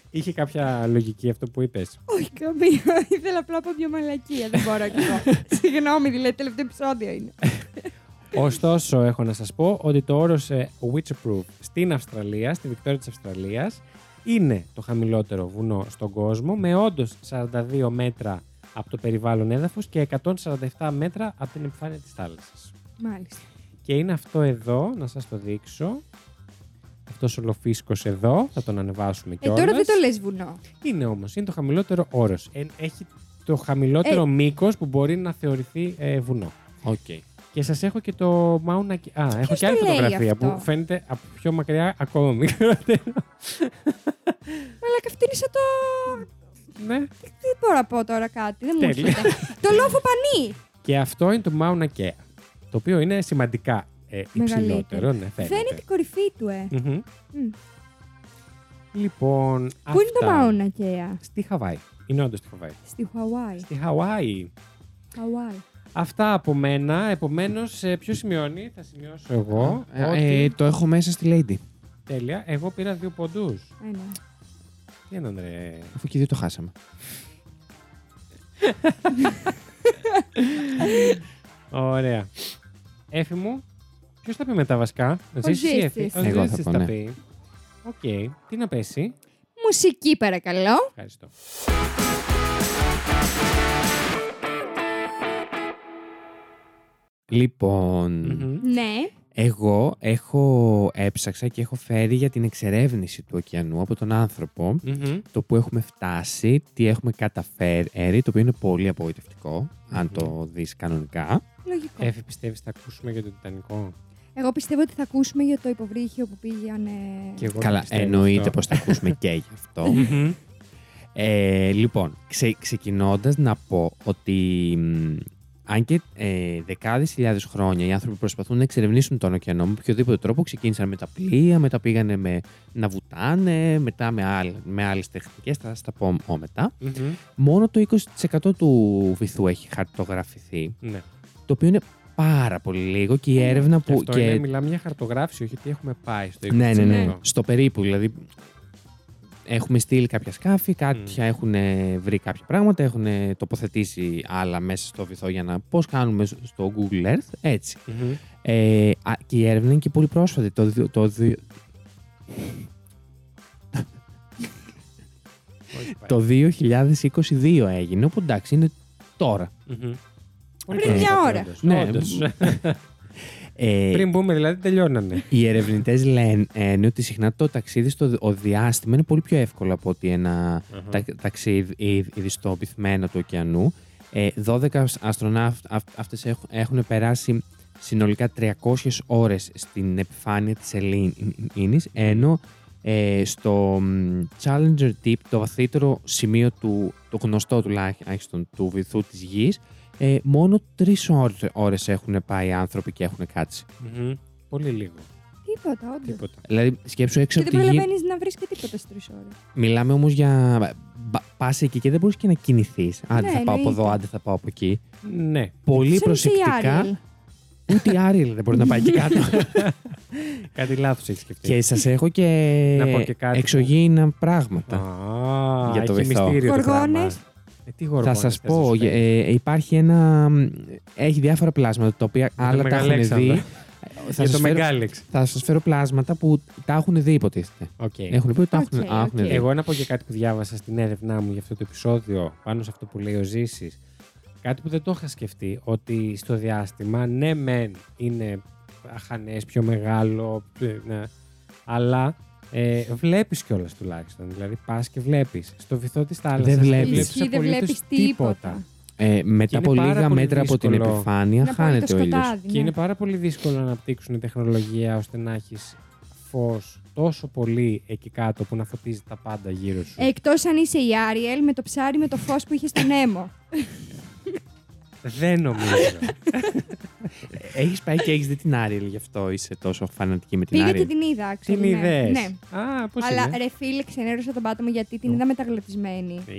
Είχε κάποια λογική αυτό που είπες. Όχι, καμία. Ήθελα απλά από μια μαλακία. Δεν μπορώ κι εγώ. Συγγνώμη, δηλαδή, τελευταίο επεισόδιο είναι. Ωστόσο, έχω να σας πω ότι το όρος ε, Witchproof στην Αυστραλία, στη Βικτόρια της Αυστραλίας, είναι το χαμηλότερο βουνό στον κόσμο, με όντως 42 μέτρα από το περιβάλλον έδαφος και 147 μέτρα από την επιφάνεια της θάλασσας. Μάλιστα. Και είναι αυτό εδώ, να σας το δείξω. Αυτός ο λοφίσκος εδώ, θα τον ανεβάσουμε Ε, κιόλας. τώρα δεν το λες βουνό. Είναι όμως, είναι το χαμηλότερο όρος. Ε, έχει το χαμηλότερο Ε. μήκος που μπορεί να θεωρηθεί ε, βουνό. Οκ. Και σας έχω και το Mauna Kea. Α, έχω Ποιος και άλλη το λέει φωτογραφία αυτό; που φαίνεται από πιο μακριά ακόμα μικρότερο. Αλλά και αυτή είναι σαν το. ναι. Δεν μπορώ να πω τώρα κάτι. Δεν μου Τέλεια. έρχεται. το λόφο πανί. Και αυτό είναι το Mauna Kea. Το οποίο είναι σημαντικά ε, Μεγαλύτερο. υψηλότερο. Ναι, φαίνεται. Φαίνεται η κορυφή του, ε. Μμμ. Μμ. Λοιπόν, Πού είναι το αυτά. Μάουνα Κέα. Στη Χαβάη. Είναι όντως στη Χαβάη. Στη Χαουάη. Στη Χαβάη. Χαουάη. Αυτά από μένα. Επομένως, ποιο σημειώνει, θα σημειώσω εγώ. Ε, ότι... ε, το έχω μέσα στη Lady. Τέλεια. Εγώ πήρα δύο ποντούς. Ένα. Τι έναν ρε. Αφού και δύο το χάσαμε. Ωραία. Έφη μου, ποιος θα πει μετά βασικά; Ζήσης ή Ζήσης. Έφη; Ο Εγώ θα Ζήσης πω, θα ναι. πει. Οκ. Τι να πέσει; Μουσική, παρακαλώ. Ευχαριστώ. Λοιπόν, Μμμ. Ναι. εγώ έχω έψαξα και έχω φέρει για την εξερεύνηση του ωκεανού από τον άνθρωπο Μμμ. το που έχουμε φτάσει, τι έχουμε καταφέρει, το οποίο είναι πολύ απογοητευτικό, αν Μμμ. το δεις κανονικά. Λογικό. Έφη, πιστεύεις θα ακούσουμε για το Τιτανικό; Εγώ πιστεύω ότι θα ακούσουμε για το υποβρύχιο που πήγανε. Και εγώ Καλά, πιστεύω εννοείται αυτό. πως θα ακούσουμε και γι' αυτό. Μμμ. Ε, λοιπόν, ξε, ξεκινώντας να πω ότι μ, αν και ε, δεκάδες χιλιάδες χρόνια οι άνθρωποι προσπαθούν να εξερευνήσουν τον ωκεανό με οποιοδήποτε τρόπο, ξεκίνησαν με τα πλοία, μετά πήγανε με, να βουτάνε, μετά με, άλλ, με άλλες τεχνικές. Θα σας τα πω ο, μετά. Μμμ. Μόνο το 20% του βυθού έχει χαρτογραφηθεί, Ναι. το οποίο είναι πάρα πολύ λίγο και η έρευνα Και που. αυτό είναι, μιλάμε για χαρτογράφηση, όχι ότι έχουμε πάει στο 20%. Ναι, ναι, ναι. Ναι. Στο περίπου. Δηλαδή, έχουμε στείλει κάποια σκάφη, κάποια έχουν βρει κάποια πράγματα, έχουν τοποθετήσει άλλα μέσα στο βυθό για να πώς κάνουμε στο Google Earth, έτσι. Μμμ. Ε, α, και η έρευνα είναι και πολύ πρόσφατη. Το, δι- το, δι- Όχι πάει. το 2022 έγινε, οπότε εντάξει, είναι τώρα. Μμμ. Πολύ Πριν μια πρόσφατα, ώρα. όντως. Ναι. Όντως. Ε, Πριν μπούμε δηλαδή τελειώνανε. Οι ερευνητές λένε ε, ότι συχνά το ταξίδι στο δι- ο διάστημα είναι πολύ πιο εύκολο από ότι ένα Αχα. τα- ταξίδι ήδη- ήδη στο πυθμένο του ωκεανού. Ε, 12 αστροναύτες αυτές έχουν, έχουν περάσει συνολικά 300 ώρες στην επιφάνεια της Ελλήνης, ενώ ε, στο μ, Challenger Deep, το βαθύτερο σημείο του, το γνωστό τουλάχιστον του βυθού της γης, ε, μόνο τρεις ώρες, ώρες έχουν πάει άνθρωποι και έχουν κάτσει. Μμμ. Πολύ λίγο. Τίποτα, όντως. Τίποτα. Δηλαδή, σκέψου έξω Και από δεν τη γη. προλαβαίνεις να βρεις και τίποτα στι τρεις ώρες. Μιλάμε όμως για. Πας εκεί και δεν μπορείς και να κινηθείς. Άντε Ναι, θα πάω από εδώ, εννοείται. άντε θα πάω από εκεί. Ναι. Πολύ Σαν η προσεκτικά. Άριελ; Ούτε η Άριελ δεν μπορεί να πάει εκεί κάτω. Κάτι λάθος έχεις σκεφτεί. και σας έχω και, Να πω και κάτι που- εξωγήινα πράγματα. Α, Για το έχει βυθό. μυστήριο το Γοργόνες. πράγμα. Ε, τι θα γοργόνες σας θες να πω, σου φέρει. ε, υπάρχει ένα. Έχει διάφορα πλάσματα τα οποία το άλλα τα έχουν Μεγαλέξανδρο. δει. Θα Για σας το φέρω- Μεγάλεξ. Θα σας φέρω πλάσματα που τα έχουν δει, υποτίθεται. Οκ. Έχουν πει ότι τα Οκ, έχουν, οκ. έχουν δει. Εγώ να πω και κάτι που διάβασα στην έρευνά μου για αυτό το επεισόδιο, πάνω σε αυτό που λέει ο Ζήσης. Κάτι που δεν το είχα σκεφτεί, ότι στο διάστημα, ναι μεν είναι αχανές, πιο μεγάλο, ε, ναι, αλλά ε, βλέπεις κιόλας τουλάχιστον. Δηλαδή πας και βλέπεις. Στο βυθό της θάλασσας Δεν βλέπεις. βλέπεις Ισχύει, δεν απολύτως βλέπεις τίποτα. Ε, μετά Και είναι από πάρα λίγα πολύ μέτρα από την δύσκολο. επιφάνεια Είναι απόλυτο χάνεται ο ήλιος. σκοτάδι. Και ναι. είναι πάρα πολύ δύσκολο να αναπτύξουν τεχνολογία ώστε να έχεις φως τόσο πολύ εκεί κάτω που να φωτίζεις τα πάντα γύρω σου. Εκτός αν είσαι η Άριελ με το ψάρι με το φως που είχες στον Νέμο. Δεν νομίζω. Έχεις πάει και έχεις δει την Άριελ, γι' αυτό είσαι τόσο φανατική με την Πήγα Άριελ. και την είδα, Την actually, ναι. είδες; Ναι. Α, πώς Αλλά είναι; ρε φίλε, ξενέρωσα τον πάτο μου γιατί την είδα μεταγλωτισμένη. Ε,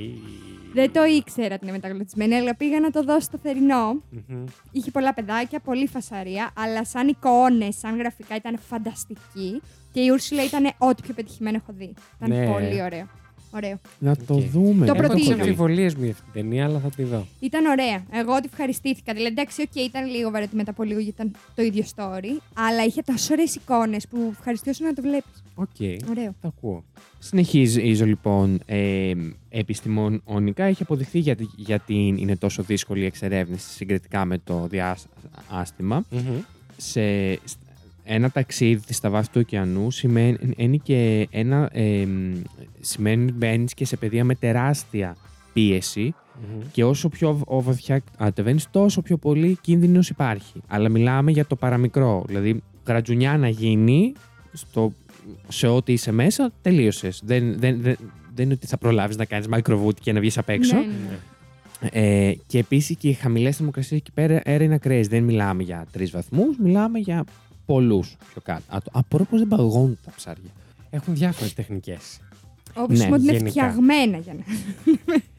Δεν το ήξερα την είναι μεταγλωτισμένη, αλλά πήγα να το δω στο θερινό. μμμ. Είχε πολλά παιδάκια, πολύ φασαρία, αλλά σαν εικόνες, σαν γραφικά ήταν φανταστική. Και η Ούρσουλα ήταν ό,τι πιο πετυχημένο έχω δει. Ήταν Ναι. πολύ ωραίο. Ωραίο. Να το Οκ. δούμε. Το δεν Έχω προτείνω. τις αμφιβολίες μου για αυτή την ταινία, αλλά θα τη δω. Ήταν ωραία. Εγώ ότι ευχαριστήθηκα. Δηλαδή, εντάξει, οκ, ήταν λίγο βαρετή μετά από λίγο γιατί ήταν το ίδιο story. Αλλά είχε τόσο ωραίες εικόνες που ευχαριστιώσου να το βλέπεις. Οκ. Ωραίο. Το ακούω. Συνεχίζω λοιπόν. Ε, επιστημονικά έχει αποδειχθεί γιατί, γιατί είναι τόσο δύσκολη η εξερεύνηση συγκριτικά με το διάστημα. Μμμ. Σε σ- ένα ταξίδι στα βάθη του ωκεανού σημαίνει και ένα. Ε, σημαίνει μπαίνεις και σε παιδεία με τεράστια πίεση Μμμ. και όσο πιο β- βαθιά κατεβαίνεις, τόσο πιο πολύ κίνδυνος υπάρχει. Αλλά μιλάμε για το παραμικρό. Δηλαδή, γρατζουνιά να γίνει στο, σε ό,τι είσαι μέσα, τελείωσες. Δεν, δεν, δεν, δεν είναι ότι θα προλάβεις να κάνεις microvoot και να βγεις απ' έξω. Ναι, ναι, ναι. Ε, και επίσης και οι χαμηλές θερμοκρασίες εκεί πέρα αέρα είναι ακραίε. Δεν μιλάμε για τρεις βαθμούς, μιλάμε για πολλούς πιο κάτω. Α, το- Απορώ πώ δεν παγώνουν τα ψάρια. Έχουν διάφορες τεχνικές. Όπως Ναι, πούμε ότι είναι γενικά. φτιαγμένα για να.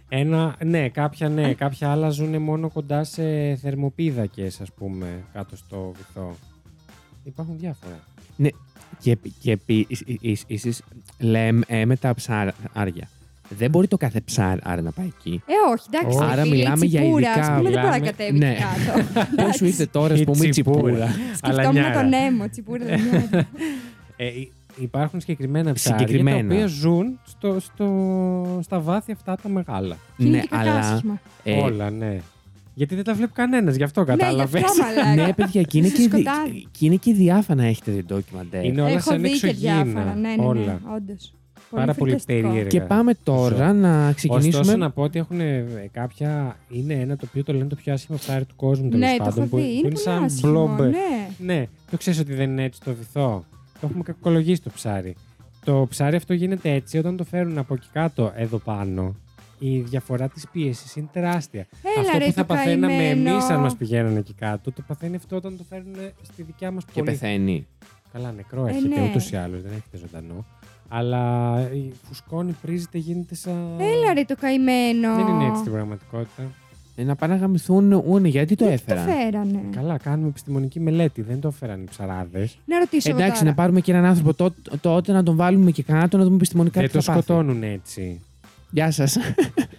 Ένα, ναι, κάποια ναι, κάποια άλλα ζουν μόνο κοντά σε θερμοπίδακες, ας πούμε, κάτω στο βυθό. Υπάρχουν διάφορα. Και, και επίση λέμε ε, με τα ψάρια. Δεν μπορεί το κάθε ψάρι να πάει εκεί. Ε, όχι, εντάξει. Άρα ρε φίλε, η μιλάμε για τσιπούρα, ειδικά- Ας πούμε, δεν μπορεί να μιλάμε- κατέβει Ναι. εκεί κάτω. Πώς σου ήρθε τώρα, ας Η πούμε, η τσιπούρα. τσιπούρα. Σκεφτόμουν Αλανιάρα. τον Νέμο, τσιπούρα δεν νιώθω. Ε, υ- υπάρχουν συγκεκριμένα ψάρια Συγκεκριμένα. τα οποία ζουν στο, στο, στα βάθη αυτά τα μεγάλα. Και είναι ναι, και αλλά. κακάσχημα. ε, Όλα, ναι. Γιατί δεν τα βλέπει κανένας, γι' αυτό Ναι, γι' κατάλαβες. αυτό μαλάκα. ναι, παιδιά, και είναι, Στο και, δι- σκοτάδι. και είναι και διάφανα έχετε δει ντοκιμαντέρ. Είναι όλα Έχω σαν δει και εξωγήινα. διάφορα. Ναι, ναι, ναι, όλα. όντως. Πάρα πολύ φρικιαστικό. περίεργα. Και πάμε τώρα να ξεκινήσουμε. Ωστόσο, να πω ότι έχουν ε, κάποια. Είναι ένα το οποίο το λένε το πιο άσχημο ψάρι του κόσμου. τέλος Ναι, το πάντων, έχω που, δει. που Είναι πολύ σαν άσχημο. μπλόμπ. Ναι. Ναι, το ξέρεις ότι δεν είναι έτσι το βυθό. Το έχουμε κακολογήσει το ψάρι. Το ψάρι αυτό γίνεται έτσι όταν το φέρουν από εκεί κάτω, εδώ πάνω. η διαφορά της πίεσης είναι τεράστια. Έλα, αυτό ρε, που θα το παθαίναμε καημένο. εμείς αν μας πηγαίνανε εκεί κάτω, το παθαίνει αυτό όταν το φέρνουν στη δικιά μας Και πόλη. πεθαίνει. Καλά, νεκρό Ε, έρχεται ναι. ούτως ή άλλως, δεν έρχεται ζωντανό. Αλλά η φουσκώνει, πρίζεται, γίνεται σαν. Έλα ρε το καημένο. Δεν είναι έτσι στην πραγματικότητα. Ε, να πάνε να γαμηθούν ούνε, γιατί το Γιατί το έφεραν; φέρανε; Καλά, κάνουμε επιστημονική μελέτη. Δεν το έφεραν οι ψαράδες. Να ρωτήσω εγώ Εντάξει, τώρα. να πάρουμε και έναν άνθρωπο τότε, τότε να τον βάλουμε και κάτω να δούμε επιστημονικά Δεν τι το θα πάθει. σκοτώνουν έτσι. Γεια σας.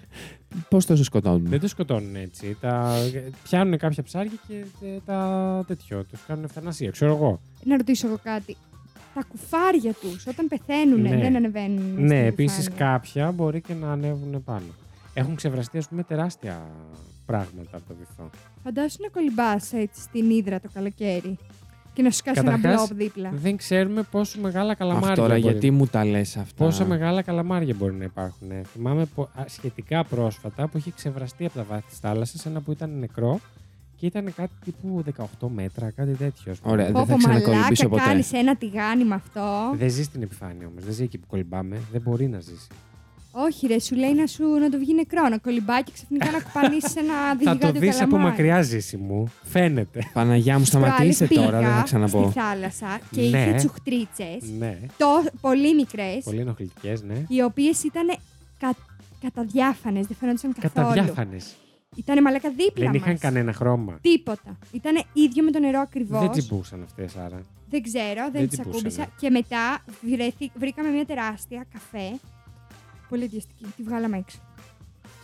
Πώς το σκοτώνουν. Δεν το σκοτώνουν έτσι. Τα... Πιάνουν κάποια ψάρια και ε, τα τέτοιο. Τους κάνουν ευθανασία. Ξέρω εγώ. Να ρωτήσω εγώ κάτι. Τα κουφάρια τους όταν πεθαίνουν Ναι. δεν ανεβαίνουν. στην Ναι, επίσης επιφάνεια. κάποια μπορεί και να ανέβουν πάνω. Έχουν ξεβραστεί, ας πούμε, τεράστια πράγματα από το βυθό. Φαντάσου να κολυμπάς έτσι στην ύδρα το καλοκαίρι και να σου κάσει ένα Καταρχάς, μπλοκ δίπλα. Δεν ξέρουμε πόσο μεγάλα καλαμάρια. Αχ, τώρα μπορεί. γιατί μου τα λες αυτά. Πόσα μεγάλα καλαμάρια μπορεί να υπάρχουν. Ε, Θυμάμαι πο- α, σχετικά πρόσφατα που είχε ξεβραστεί από τα βάθη της θάλασσας ένα που ήταν νεκρό και ήταν κάτι τύπου 18 μέτρα, κάτι τέτοιο. ας πούμε. Ωραία, δεν θα Πόπο ξανακολυμπήσω μαλάκα, ποτέ. κάνεις ένα τηγάνι με αυτό. Δεν ζεις στην επιφάνεια όμως. Δεν ζει εκεί που κολυμπάμε. Δεν μπορεί να ζήσει. Όχι, ρε, σου λέει να, σου, να το βγει νεκρό, να κολυμπάει και ξαφνικά να κουπανίσεις ένα Θα διγιγάντιο το δει από καλαμάρι. μακριά, ζήσει μου. Φαίνεται. Παναγιά μου, σταματήστε Προάλλες τώρα, δεν πήγα θα ξαναπώ. Στη θάλασσα και Ναι. είχε τσουχτρίτσες. ναι. πολύ μικρές, Πολύ ενοχλητικές, ναι. οι οποίες ήταν κα, καταδιάφανες, δεν φαίνονταν καθόλου. Καταδιάφανες. Ήταν μαλάκα δίπλα Δεν μας. είχαν κανένα χρώμα. Τίποτα. Ήταν ίδιο με το νερό ακριβώς. Δεν τσιμπούσαν αυτές, άρα. Δεν ξέρω, δεν, Δεν τις τσιμπούσανε. ακούμπησα. Και μετά βρέθη- βρήκαμε μια τεράστια καφέ. Πολύ ιδιαστική. Τη βγάλαμε έξω.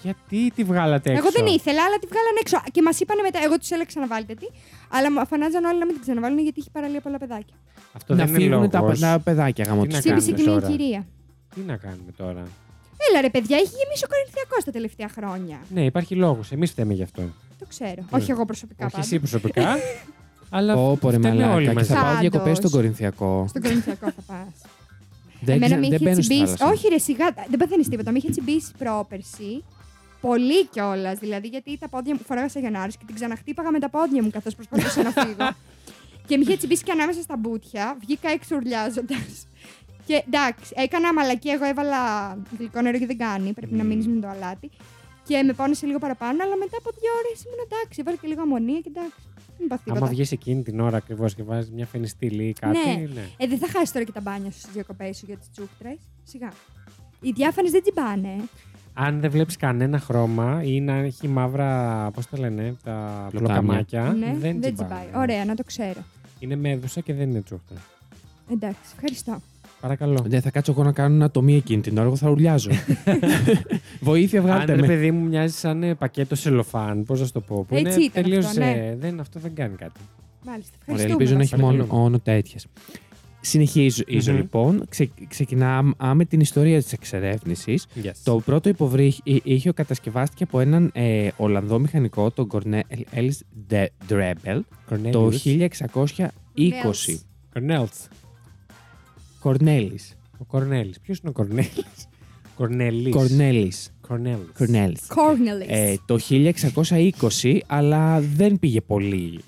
Γιατί τη βγάλατε έξω; Εγώ δεν ήθελα, αλλά τη βγάλανε έξω. Και μας είπαν μετά, εγώ τους έλεγα ξαναβάλτε τη. Αλλά μου φανάζαν όλοι να μην την ξαναβάλουν γιατί έχει παραλία πολλά παιδάκια. Αυτό Να δεν είναι φύγουν τα, λόγος. τα παιδάκια γάμο Τι τους. να Σύμπησε κάνουμε και μια τώρα; κυρία. Τι να κάνουμε τώρα; Έλα ρε παιδιά, έχει γεμίσει ο Κορινθιακός τα τελευταία χρόνια. Ναι, υπάρχει λόγος. Εμείς φταίμε γι' αυτό. Το ξέρω. Ναι. Όχι εγώ προσωπικά. Όχι πάντα. εσύ προσωπικά. αλλά Πω, πω, ρε φταίμε όλοι μαλάκα. Και μαζί. θα πάω Πάντως. διακοπές στον Κορινθιακό. Στον Κορινθιακό θα πας. Δεν, Εμένα ξε- με δεν είχε μπαίνω στη τσιμπήσει. θάλασσα. Όχι, ρε, σιγά. Δεν παθαίνεις τίποτα. Με είχε τσιμπήσει πρόπερση. Πολύ κιόλας. Δηλαδή, γιατί τα πόδια μου φοράγα σε Γιαννάρης και την ξαναχτύπαγα με τα πόδια μου καθώς προσπαθούσα να φύγω. και με είχε τσιμπήσει και ανάμεσα στα μπουτια. Βγήκα έξω ουρλιάζοντα. Και εντάξει, έκανα μαλακή. Εγώ έβαλα γλυκό νερό και δεν κάνει. Πρέπει να Μμμ. μείνεις με το αλάτι. Και με πόνεσε λίγο παραπάνω, αλλά μετά από δύο ώρες ήμουν εντάξει. Έβαλε και λίγο αμμονία και εντάξει. Δεν πάθει Άμα τίποτα. βγεις εκείνη την ώρα ακριβώς και βάζεις μια φενιστήλη ή κάτι. Ναι. ναι. Ε, δεν θα χάσει τώρα και τα μπάνια σου στις διακοπές σου για τις τσούχτρε. Σιγά. Οι διάφανες δεν τσιμπάνε. Αν δεν βλέπεις κανένα χρώμα ή να έχει μαύρα, πώς τα λένε, τα Πλοκάμια. πλοκαμάκια. ναι, δεν, δεν τσιμπάνε. τσιμπάει. Ωραία, να το ξέρω. Είναι μέδουσα και δεν είναι τσούχτα. Εντάξει, ευχαριστώ. Παρακαλώ. Δεν θα κάτσω εγώ να κάνω ένα ατομία εκείνη την ώρα, εγώ θα ουρλιάζω. Βοήθεια, Αν βγάλτε ρε με. παιδί μου μοιάζει σαν ε, πακέτο σελοφάν, πώς να σου το πω. Που Έτσι είναι ήταν τελείως, αυτό, ναι. ε, δεν, αυτό δεν κάνει κάτι. Μάλιστα. Ωραία, Ευχαριστούμε. ελπίζω να έχει Βασίλη. μόνο, μόνο τέτοιες. Συνεχίζω Μμμ. λοιπόν. Ξε, ξεκινάμε την ιστορία της εξερεύνησης. Yes. Το πρώτο υποβρύχιο κατασκευάστηκε από έναν ε, Ολλανδό μηχανικό, τον Cornelis De Drebel, το 1620. Κορνέλτ. Κορνέλης. Ο Κορνέλης. Ποιος είναι ο Κορνέλης; Κορνέλης. Κορνέλης. Κορνέλης. Κορνέλης. Cornelis. Ε, το 1620, αλλά δεν πήγε πολύ.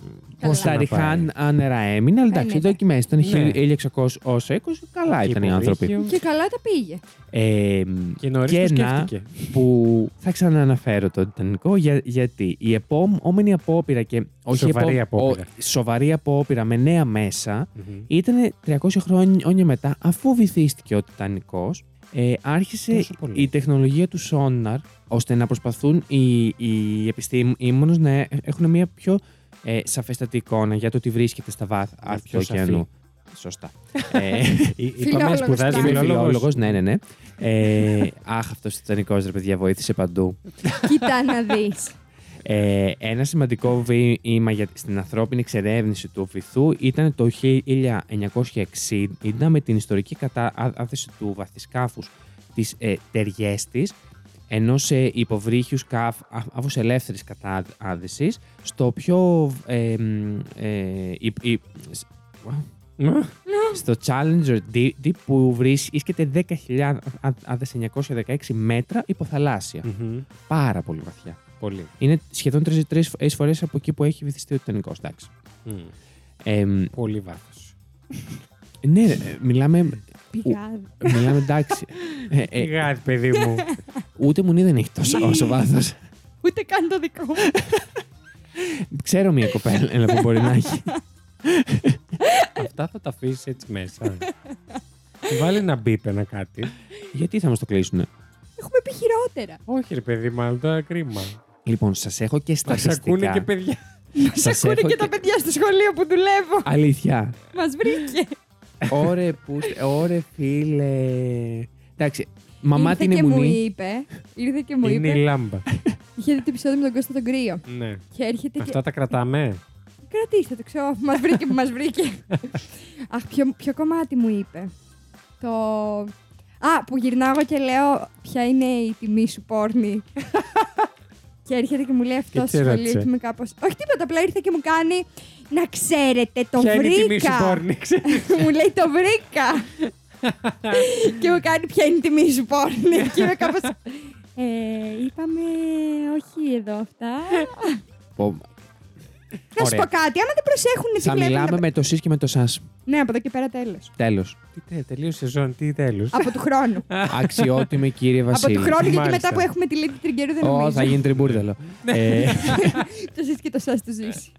Καλά. Στα να ριχά άνερα έμεινε, αλλά εντάξει, ναι, εδώ εκεί μέσα ήταν Ναι. 1620, καλά ήταν οι άνθρωποι. Και καλά τα πήγε. Ε, Και νωρίς Και το ένα- σκέφτηκε. που θα ξανααναφέρω το Τιτανικό για, γιατί η επόμενη απόπειρα και όχι Σοβαρή επό- απόπειρα. ο- σοβαρή απόπειρα με νέα μέσα Μμμ. ήταν 300 χρόνια μετά αφού βυθίστηκε ο Τιτανικός ε, άρχισε Τόσο πολύ. η τεχνολογία του σόναρ ώστε να προσπαθούν οι, οι επιστήμονες να ε- έχουν μια πιο ε, σαφέστατη εικόνα για το τι βρίσκεται στα βάθη Μια του πιο σαφή. ωκεανού. Σωστά. ε, Εί- Είπαμε Φιλόλογος σπουδάζει πάλι. Είμαι φιλόλογος. φιλόλογος, ναι, ναι, ναι. Ε, αχ, αυτός ο Τιτανικός ρε παιδιά, βοήθησε παντού. Κοίτα να δεις. Ε, ένα σημαντικό βήμα για, στην ανθρώπινη εξερεύνηση του βυθού ήταν το 1960 με την ιστορική κατάθεση του βαθισκάφους της ε, Τεριέστης ενός ε, υποβρύχιους σκάφους ελεύθερης κατάδυσης στο πιο ε, μ, ε, υ- υ- σ- στο Challenger Deep που βρίσκεται 10.916 μέτρα υποθαλάσσια. Μμμ. Πάρα πολύ βαθιά. Πολύ. Είναι σχεδόν τρεις φορές από εκεί που έχει βυθιστεί ο Τιτανικός. Εντάξει. Μμ. Ε, Πολύ βάθος. ναι, ρε, μιλάμε, Πηγάδι. μιλάμε εντάξει. Ε, ε, Πηγάδι, παιδί μου. Ούτε μου δεν έχει τόσο όσο βάθος. Ούτε καν το δικό μου. Ξέρω μια κοπέλα ένα που μπορεί να έχει. Αυτά θα τα αφήσεις έτσι μέσα. Βάλει ένα μπίπ ένα κάτι. Γιατί θα μας το κλείσουν. Έχουμε πει χειρότερα. Όχι, ρε παιδί, μάλλον τώρα κρίμα. Λοιπόν, σας έχω και Μας στατιστικά. ακούνε και παιδιά. Σας Ακούνε έχω και τα παιδιά στο σχολείο που δουλεύω. Αλήθεια. Μας βρήκε. Ωρε, που... Ωρε, φίλε. Εντάξει, μαμά Ήρθε την και μου αιμονή. είπε. Ήρθε και μου Είναι η είπε. λάμπα. Είχε δει το επεισόδιο με τον Κώστα τον Κρύο. ναι. Και έρχεται και. Αυτά τα κρατάμε. Κρατήστε το, ξέρω. Μας βρήκε που μας βρήκε. Αχ, ποιο, ποιο κομμάτι μου είπε. Το. Α, που γυρνάω και λέω ποια είναι η τιμή σου πόρνη; και έρχεται και μου λέει αυτό Και στο τι σχολείο ρώτησε; και είμαι κάπως... Όχι τίποτα, απλά ήρθε και μου κάνει να ξέρετε, το Ποια είναι η τιμή σου βρήκα. πόρνη, ξέρεις. μου λέει το βρήκα. Και μου κάνει ποια είναι η τιμή σου πόρνη. και είμαι κάπως... Ε, είπαμε όχι εδώ αυτά. Πω, Να σου Ωραία. πω κάτι, άμα δεν προσέχουν τι Θα βλέπουν μιλάμε τα- με το σεις και με το σας. Ναι, από εδώ και πέρα τέλος. Τέλος. Τι τε- τελείωσε η ζώνη, τι τέλος. από του χρόνου. Αξιότιμη κύριε από του Βασίλη. χρόνου, γιατί Μάλιστα. μετά που έχουμε τη Λίτη Τριγκέρου δεν Ω, νομίζω. θα γίνει τριμπούρδελο. ε, Το ζήσει και το σας το ζήσει.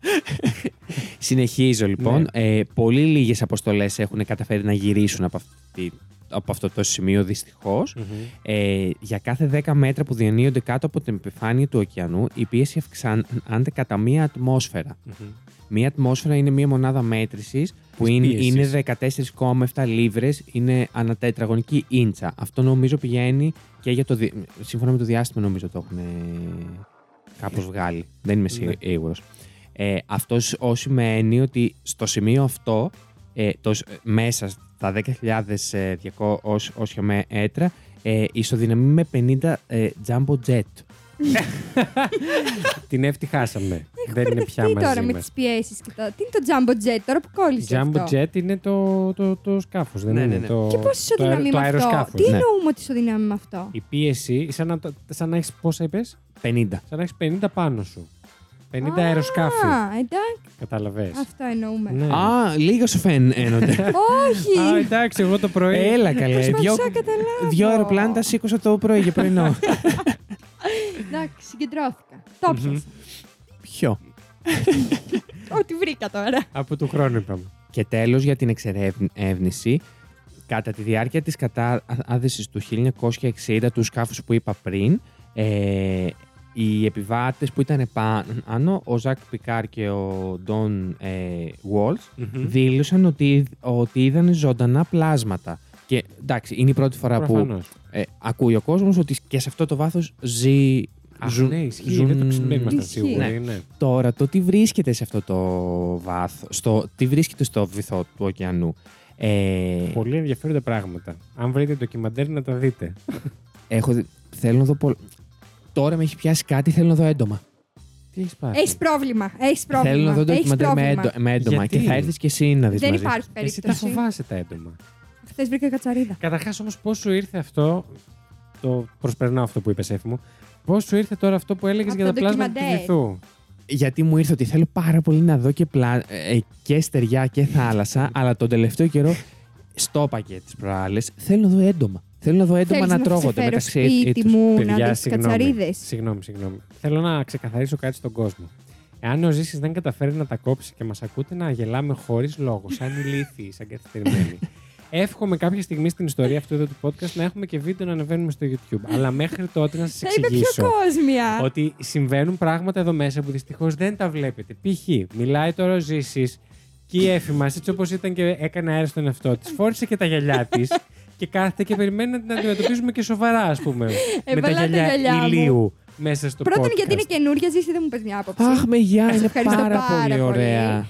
συνεχίζω λοιπόν. Ναι. Ε, πολύ λίγες αποστολές έχουν καταφέρει να γυρίσουν από, αυτή, από αυτό το σημείο δυστυχώς. Ε, για κάθε 10 μέτρα που διανύονται κάτω από την επιφάνεια του ωκεανού, η πίεση αυξάνεται κατά μία ατμόσφαιρα. Μία ατμόσφαιρα είναι μία μονάδα μέτρησης που Της είναι, πίεσης. είναι 14,7 λίβρες, είναι ανατετραγωνική ίντσα. Αυτό νομίζω πηγαίνει και για το. δι- Σύμφωνα με το διάστημα, νομίζω το έχουν κάπως βγάλει. Δεν είμαι Ναι. σίγουρος. Ε, αυτός ω σημαίνει ότι στο σημείο αυτό, ε, το, σ- μέσα στα 10.200 ως- όσια μέτρα, ε, ισοδυναμεί με 50 ε, jumbo jet. Την εύτη χάσαμε. Δεν είναι Μπερδευτεί πια τώρα μαζί με μας. τις πιέσεις και τα. Τι είναι το Jumbo Jet τώρα που κόλλησε. Jumbo αυτό; Jet είναι το, το, το σκάφος, δεν Ναι, είναι ναι, ναι. το. Και πώς το ισοδυναμεί αερο- το με αυτό; αεροσκάφος. Τι Ναι. εννοούμε ότι ισοδυναμεί με αυτό; Η πίεση, σαν να, το- σαν να έχεις πόσα είπες, 50. σαν να έχεις 50 πάνω σου. 50 αεροσκάφη. Α, εντάξει, Κατάλαβες. αυτό εννοούμε. Ναι. Α, λίγα σου φαίνονται. Όχι! Α, εντάξει, εγώ το πρωί. Έλα καλέ. Δυο, Προσπαθούσα να καταλάβω. δυο αεροπλάνα τα σήκωσα το πρωί για πρωινό. Εντάξει, συγκεντρώθηκα. Το Μμμ. πιάσα. Ποιο; Ό,τι βρήκα τώρα. Από του χρόνου είπαμε. Και τέλος για την εξερεύνηση, κατά τη διάρκεια της κατάδυσης του 1960 τους σκάφους που είπα πριν, ε, οι επιβάτες που ήταν πάνω, ο Ζακ Πικάρ και ο Ντόν ε, Walsh, δήλωσαν ότι, ότι είδαν ζωντανά πλάσματα. εντάξει, είναι η πρώτη φορά που Προφανώς. ε, ακούει ο κόσμος ότι και σε αυτό το βάθος ζει. Α, ζουν- ναι, ισχύει. ζουν- Δεν το ξυπνήμασταν Ισχύει. σίγουροι. Ναι. Τώρα, το τι βρίσκεται σε αυτό το βάθος, στο, τι βρίσκεται στο βυθό του ωκεανού. Ε, Πολύ ενδιαφέροντα πράγματα. Αν βρείτε ντοκιμαντέρ να τα δείτε. έχω, δει- θέλω να δω. πολλ- Τώρα με έχει πιάσει κάτι, θέλω να δω έντομα. Τι έχεις πάρει; Έχεις πρόβλημα. Έχεις πρόβλημα. Θέλω να δω Έχεις ντοκιμαντέρ με, πρόβλημα. έντο- με έντομα Γιατί; και θα έρθεις και εσύ να δεις Δεν μαζί. υπάρχει Εσύ τα περίπτωση. φοβάσαι τα έντομα. Χθες βρήκα κατσαρίδα. Καταρχάς όμως, πώς σου ήρθε αυτό. Το προσπερνάω αυτό που είπες, Εφη μου. Πώς σου ήρθε τώρα αυτό που έλεγες Από για τα το πλάσματα του ντοκιμαντέρ. βυθού. Γιατί μου ήρθε ότι θέλω πάρα πολύ να δω και, πλα... ε, και στεριά και θάλασσα, αλλά τον τελευταίο καιρό στο πακέ τι προάλλες θέλω να δω έντομα. Θέλω να δω έντομα Θέλεις να να τρώγονται σε φέρω μεταξύ σπίτι τους. μου Παιδιά, να δεις συγγνώμη. κατσαρίδες. Συγγνώμη, συγγνώμη. Θέλω να ξεκαθαρίσω κάτι στον κόσμο. Εάν ο Ζήσης δεν καταφέρει να τα κόψει και μας ακούτε να γελάμε χωρίς λόγο, σαν ηλίθιοι, σαν καθυστερημένοι. Εύχομαι κάποια στιγμή στην ιστορία αυτού εδώ του podcast να έχουμε και βίντεο να ανεβαίνουμε στο YouTube. Αλλά μέχρι τότε να σας Θα είμαι πιο εξηγήσω κόσμια. ότι συμβαίνουν πράγματα εδώ μέσα που δυστυχώς δεν τα βλέπετε. Π.χ. μιλάει τώρα ο Ζήσης και η έφη μας, έτσι όπως ήταν και έκανε αέρα στον εαυτό της, φόρησε και τα γυαλιά της και κάθεται και περιμένει να την αντιμετωπίζουμε και σοβαρά, ας πούμε. με τα Έβαλα τα γυαλιά γυαλιά μου. ηλίου μέσα στο Πρώτον, podcast. γιατί είναι καινούρια, ζήσει δεν μου πες μια άποψη. Αχ, με γεια, Σε είναι ευχαριστώ πάρα, πάρα πολύ πολύ. ωραία.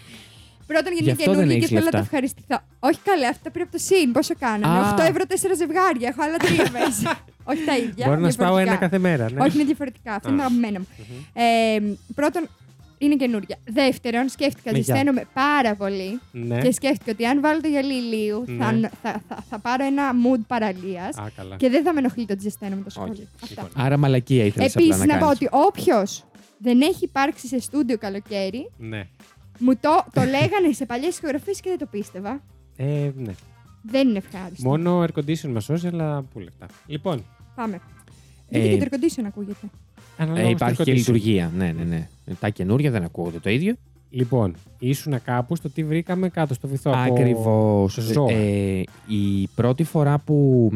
Πρώτον, γιατί Γι' είναι αυτό δεν καινούργια και έχεις θέλω να το λεφτά. ευχαριστηθώ. Όχι καλέ, αυτά πήρε από το ΣΥΝ. Πόσο κάνανε. Α. 8 ευρώ 4 ζευγάρια. Έχω άλλα τρία μέσα. Όχι τα ίδια. Μπορώ να σπάω ένα διαφορετικά. κάθε μέρα. Ναι. Όχι, είναι διαφορετικά. Αυτά Α. είναι τα αγαπημένα μου. Ε, πρώτον, είναι καινούρια. Δεύτερον, σκέφτηκα, Ναι, για. ζεσταίνομαι πάρα πολύ Ναι. και σκέφτηκα ότι αν βάλω το γυαλί ηλίου θα, Ναι. θα, θα, θα πάρω ένα mood παραλίας Α, καλά. και δεν θα με ενοχλεί το ότι ζεσταίνομαι τόσο Όχι. πολύ. Αυτά. Λοιπόν. Άρα μαλακία ήθελες απλά Επίσης, να να πω κάνεις. ότι όποιος δεν έχει υπάρξει σε στούντιο καλοκαίρι, Ναι. μου το, το λέγανε σε παλιές ηχογραφίε και δεν το πίστευα. Ε, ναι. Δεν είναι ευχάριστο. Μόνο air condition μα σώζει, αλλά πού λεφτά. Λοιπόν, Πάμε. Γιατί Ε, και το air condition ακούγεται. Αναλόγως Ε, το υπάρχει και condition. λειτουργία. Ναι, ναι, ναι. Τα καινούργια δεν ακούγονται το ίδιο. Λοιπόν, ήσουν κάπου στο τι βρήκαμε κάτω στο βυθό. από- Ακριβώς. ζώα. Ε, η πρώτη φορά που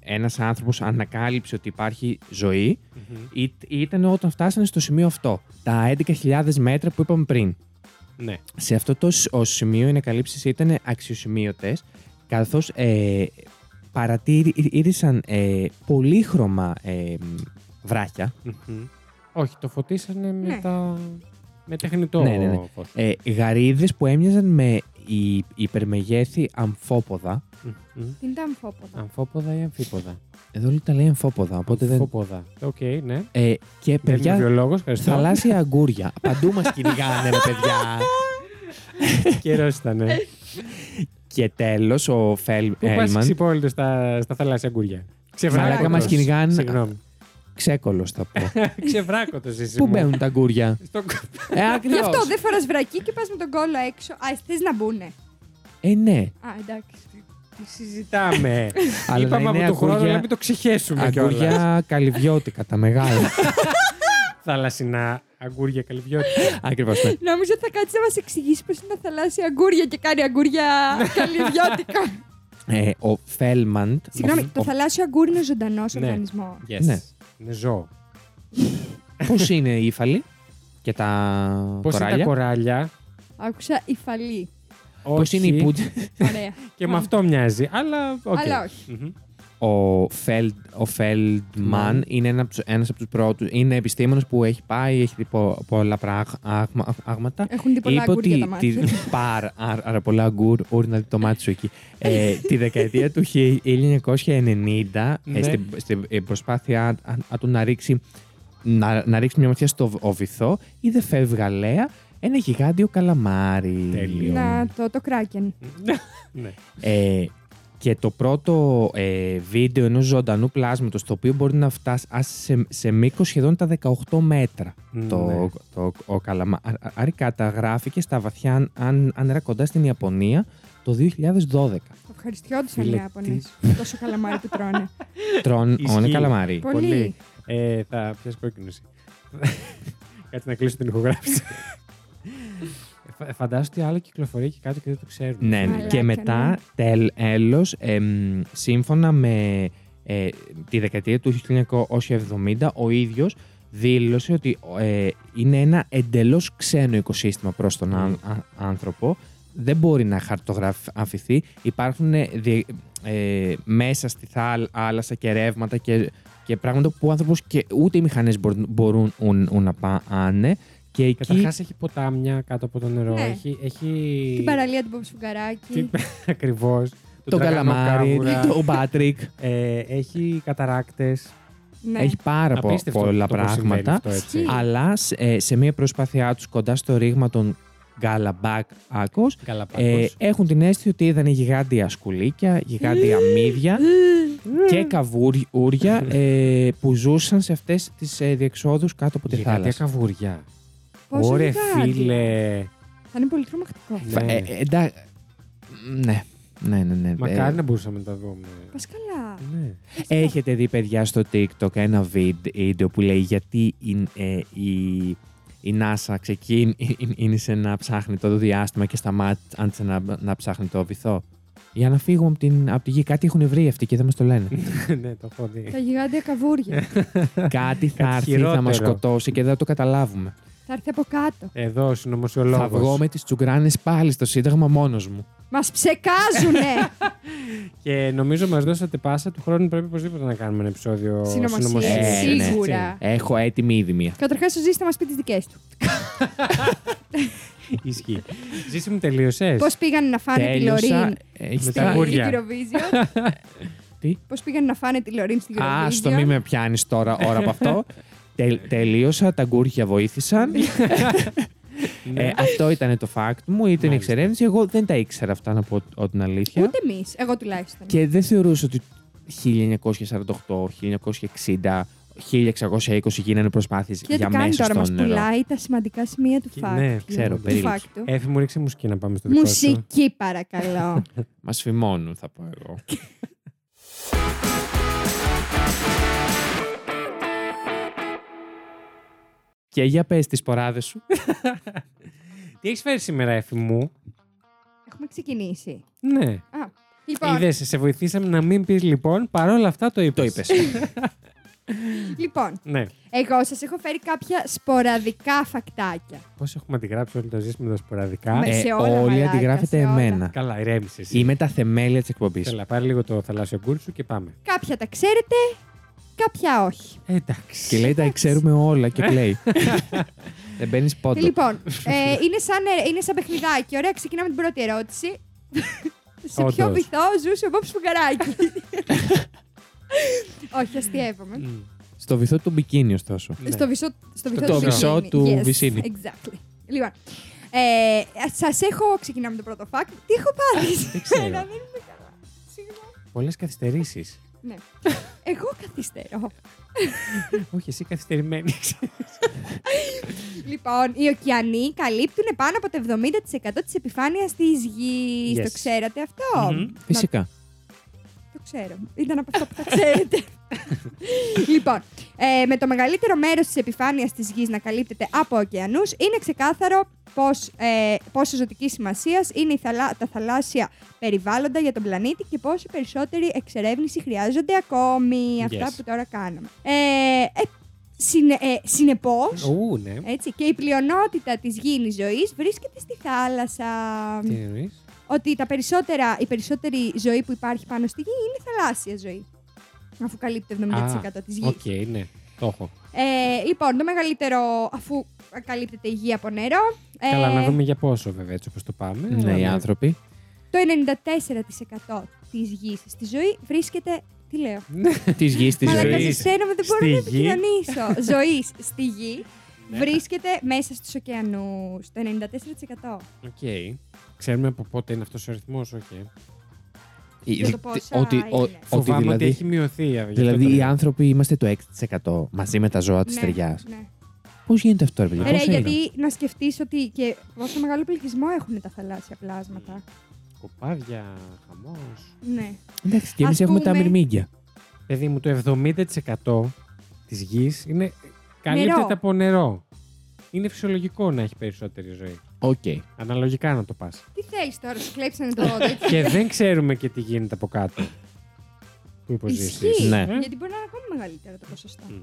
ένας άνθρωπος ανακάλυψε ότι υπάρχει ζωή Μμμ. ή- ήταν όταν φτάσανε στο σημείο αυτό. Τα 11.000 μέτρα που είπαμε πριν. Ναι. Σε αυτό το σ- ο σημείο οι ανακαλύψεις ήταν αξιοσημείωτες, καθώς ε, παρατήρησαν ε, πολύχρωμα ε, βράχια. Μμμ. Όχι, το φωτίσανε με, Ναι. τα... με τεχνητό Ναι, ναι, ναι. φως. Ε, γαρίδες που έμοιαζαν με η, υπερμεγέθη αμφόποδα. Μμμ. Τι είναι τα αμφόποδα. Αμφόποδα ή αμφίποδα; Εδώ λέει τα λέει αμφόποδα, οπότε δεν... Αμφόποδα. Οκ, ναι. Ε, και Δεν είμαι παιδιά, βιολόγος, ευχαριστώ. θαλάσσια αγκούρια. Παντού μας κυνηγάνε, ρε παιδιά. Καιρός ήταν. και τέλος, ο Φέλ Πού πας Έλμαν, ξυπόλυτο στα, στα θαλάσσια αγκούρια; Μαλάκα μας κυνηγάνε. Συγγνώμη. Ξέκολος θα πω. Ξεβράκωτος εσύ. Πού μου. μπαίνουν τα αγκούρια; Στο... Ε, Γι' ακριβώς. αυτό δεν φοράς βρακί και πας με τον κόλλο έξω. Α, θες να μπουνε. Ε, ναι. Α, εντάξει. Τι συζητάμε; Αλλά Είπαμε να είναι από το χρόνο αγκούρια- να μην το ξεχέσουμε κιόλας. Αγκούρια καλυβιώτικα, τα μεγάλα. Θαλασσινά αγκούρια καλυβιότητα. Ακριβώς, ναι. Νόμιζα ότι θα κάτσεις να μας εξηγήσεις πώς είναι τα θαλάσσια αγκούρια και κάνει αγκούρια καλλιδιώτικα. Ε, ο Φέλμαντ. Συγγνώμη, ο- το ο- θαλάσσιο αγκούρι είναι ζωντανός Ναι. οργανισμός. Yes. Ναι. Είναι ζώο. Πώς είναι οι ύφαλοι και τα Πώς είναι τα κοράλια; κοράλια; Άκουσα υφαλή. Πώς είναι οι Όχι. πούντι. Ωραία. Και με αυτό μοιάζει. Αλλά, οκ. Αλλά όχι. Μμμ. Ο, Φέλ, ο Φέλντμαν Ναι. είναι ένας, από τους- ένας από τους πρώτους. Είναι επιστήμονας που έχει πάει, έχει δει πο- πολλά πράγματα. Έχουν δει πολλά Είπε αγκούρια ότι τα μάτια. τη, πάρα, άρα, άρα πολλά αγκούρ, ούρ να δει το μάτι σου εκεί. ε, τη δεκαετία του 1990, Ναι. ε, στην, στην προσπάθειά α- α- του να ρίξει, να, να ρίξει μια ματιά στο β- ο βυθό, είδε φευγαλέα ένα γιγάντιο καλαμάρι. Τέλειο. Να το, το κράκεν. Ναι. Ε, και το πρώτο ε, βίντεο ενός ζωντανού πλάσματος το οποίο μπορεί να φτάσει ας, σε, σε μήκος σχεδόν τα 18 μέτρα το, Ναι. το, ο καλαμάρι καταγράφηκε στα βαθιά αν, ανέρα κοντά στην Ιαπωνία το 2012. Ευχαριστιόντουσαν οι Φίλε, Ιάπωνες. Τόσο καλαμάρι που τρώνε. Τρών Ισχύει. όνε καλαμάρι. Πολύ. Πολύ. Ε, θα πιάσεις κόκκινο εσύ. Κάτσε να κλείσω την ηχογράφηση. Φα- Φαντάζομαι ότι άλλο κυκλοφορεί και κάτω και δεν το ξέρουμε. Ναι, ναι. Μαλάκα, και ναι. μετά, τέλος, εμ, σύμφωνα με ε, τη δεκαετία του 1970, ο ίδιος δήλωσε ότι ε, είναι ένα εντελώς ξένο οικοσύστημα προς τον αν- α- άνθρωπο. Δεν μπορεί να χαρτογραφηθεί. Υπάρχουν ε, δι- ε, μέσα στη θάλασσα και ρεύματα και, και πράγματα που ο άνθρωπος και ούτε οι μηχανές μπορούν, μπορούν ουν- ουν να πάνε. Και εκεί Καταρχάς έχει ποτάμια κάτω από το νερό. Ναι. Έχει. έχει... Την παραλία του Παπασφουγγαράκη. Ακριβώς. το καλαμάρι, το Μπάτρικ, Ε, έχει καταράκτες. Ναι. έχει πάρα πο- Απίστευτο πολλά το πώς συμβαίνει πράγματα. αυτό, έτσι. Ισχύει. Αλλά σε, ε, σε μια προσπάθειά τους κοντά στο ρήγμα των Γκάλαμπακ Άκος Καλά, ε, έχουν την αίσθηση ότι είδαν γιγάντια σκουλίκια, γιγάντια μύδια και καβούρια ε, που ζούσαν σε αυτές τις ε, διεξόδους κάτω από τη Γιγάντια θάλασσα. καβουριά. Πόσο Ωρε γιγάντια. φίλε. Θα είναι πολύ τρομακτικό. Ναι. Φα- ε, ε, εντά- ναι, ναι, ναι. ναι. Μακάρι Ε, να μπορούσαμε να τα δούμε. Πας καλά. Ναι. Έχετε δει, παιδιά, στο TikTok ένα βίντεο που λέει γιατί η, ε, η, η NASA ξεκίνησε να ψάχνει το διάστημα και σταμάτησε να, να ψάχνει το βυθό. Για να φύγουμε από, την, από τη γη. Κάτι έχουν βρει αυτοί και δεν μας το λένε. ναι, το έχω δει. Τα γιγάντια καβούρια. Κάτι θα Κάτι έρθει, θα μας χειρότερο. σκοτώσει και δεν θα το καταλάβουμε. Θα έρθει από κάτω. Εδώ ο συνωμοσιολόγος. Θα βγω με τις τσουγκράνες πάλι στο Σύνταγμα μόνος μου. Μας ψεκάζουνε! Και νομίζω μας δώσατε πάσα του χρόνου πρέπει οπωσδήποτε να κάνουμε ένα επεισόδιο Συνωμοσίες, συνωμοσίας, Ε, ναι. σίγουρα. Έχω έτοιμη ήδη μία. Καταρχάς ο Ζήσης θα μας πει τις δικές του. Ισχύει. Ζήση μου τελείωσες; Πώς πήγαν να φάνε τη Τέλειωσα. Λωρίν Έχεις Με στην τα τα- αγκούρια. Eurovision; Τι; Πώς πήγαν να φάνε τη Λωρίν στην Eurovision; Α, στο μη με πιάνεις τώρα ώρα από αυτό. Τε- τελείωσα, τα γκούρια βοήθησαν. Ναι. Ε, αυτό ήταν το fact μου, ήταν η Μάλιστα. εξερεύνηση. Εγώ δεν τα ήξερα αυτά, να πω ό, την αλήθεια. Ούτε εμείς, εγώ τουλάχιστον. Και δεν θεωρούσα ότι 1948, 1960, 1620 γίνανε προσπάθειες Και για τι κάνει μέσα τώρα, στο μας νερό. πουλάει τα σημαντικά σημεία του Και- fact. ναι, ξέρω, του περίληψη. fact του. Έφη μου ρίξε μουσική να πάμε στο δικό σου. Μουσική παρακαλώ. Μας φημώνουν, θα πω εγώ. Και για πες τις σποράδες σου. Τι έχεις φέρει σήμερα, Εφη μου; Έχουμε ξεκινήσει. Ναι. Α, λοιπόν, Είδες, σε βοηθήσαμε να μην πεις λοιπόν. Παρόλα αυτά το είπες. Το είπες. λοιπόν, Ναι. εγώ σας έχω φέρει κάποια σποραδικά φακτάκια. Πώς έχουμε αντιγράψει όλοι το ζήσιμο τα σποραδικά; Με- σε όλα, όλοι μαλάκα, αντιγράφετε σε όλα. εμένα. Καλά, ηρέμησε. εσύ. Είμαι τα θεμέλια της εκπομπής. Έλα, πάρε λίγο το θαλάσσιο γκουλ σου και πάμε. Κάποια τα ξέρετε, κάποια όχι. Ε, εντάξει. Και λέει τα ξέρουμε όλα και πλέει. Δεν μπαίνει πόντο. Λοιπόν, ε, είναι, σαν, ε, είναι σαν παιχνιδάκι. Ωραία, ξεκινάμε την πρώτη ερώτηση. Σε ποιο Όντως. βυθό ζούσε ο Μπομπ Σφουγγαράκη; Όχι, αστείευομαι. Μμ. Στο βυθό του μπικίνι, ωστόσο. Ναι. Στο βυσό, στο βυθό Το του βυσό Βυσίνη. του yes, Βυσίνη. Exactly. Λοιπόν, ε, σας έχω, ξεκινάμε το πρώτο fact. Τι έχω πάθει Δεν ξέρω. σήμερα, δεν είμαι καλά. Συγγνώμη. Πολλές καθυστερήσεις. Ναι. Εγώ καθυστερώ. Όχι, εσύ καθυστερημένη. Λοιπόν, οι ωκεανοί καλύπτουν πάνω από το 70% της επιφάνειας της γης. Yes. Το ξέρατε αυτό; Μμμ. Να- Φυσικά. Το ξέρω. Ήταν από αυτό που θα ξέρετε. λοιπόν, ε, με το μεγαλύτερο μέρος της επιφάνειας της γης να καλύπτεται από ωκεανούς, είναι ξεκάθαρο πώς, ε, πόσο ζωτική σημασίας είναι η θαλά- τα θαλάσσια περιβάλλοντα για τον πλανήτη και πόση περισσότερη εξερεύνηση χρειάζονται ακόμη. Αυτά Yes. που τώρα κάναμε. Ε, ε, συνε, ε, συνεπώς, Ού, ναι. έτσι, και η πλειονότητα της γήινης ζωής βρίσκεται στη θάλασσα. Τι εννοείς; Ότι τα περισσότερα, η περισσότερη ζωή που υπάρχει πάνω στη γη είναι θαλάσσια ζωή. Αφού καλύπτει το 70% της γης. Οκ, ναι. Το έχω. Ε, λοιπόν, το μεγαλύτερο, αφού καλύπτεται η γη από νερό, ε, Καλά, να δούμε για πόσο βέβαια έτσι όπως το πάμε. Ναι, οι Αλλά- άνθρωποι. το 94% της γης στη ζωή βρίσκεται... Τι λέω; Της γης της Μαλάκα, ζωής. ζωής ζεσταίνομαι, δεν μπορώ στη να γη. επικοινωνήσω. Ζωής στη γη Ναι. βρίσκεται μέσα στους ωκεανούς. Το 94%. Οκ. Ξέρουμε από πότε είναι αυτός ο αριθμός, όχι. Για το πόσα Ότι, ο- είναι. ότι Φοβάμαι ότι δηλαδή, έχει μειωθεί. γι' αυτό δηλαδή το οι λέω. άνθρωποι είμαστε το 6% μαζί με τα ζώα της Ναι, στεριάς. ναι. Πώς γίνεται αυτό, ρε παιδιά, Ρε, πώς έγινε; γιατί να σκεφτείς ότι και πόσο μεγάλο πληθυσμό έχουν τα θαλάσσια πλάσματα. Κοπάδια, χαμός. Ναι. Εντάξει, και εμείς Ας έχουμε τα πούμε- μυρμήγκια. Παιδί μου, το 70% της γης είναι. καλύπτεται Νερό. από νερό. Είναι φυσιολογικό να έχει περισσότερη ζωή. Οκ. Αναλογικά να το πας. Τι θέλεις τώρα, σου κλέψανε το τέτοιο. και δεν ξέρουμε και τι γίνεται από κάτω. Που 'πε ο Ζήσης. Ισχύει. Ναι. Γιατί μπορεί να είναι ακόμη μεγαλύτερο το ποσοστό. Μμ.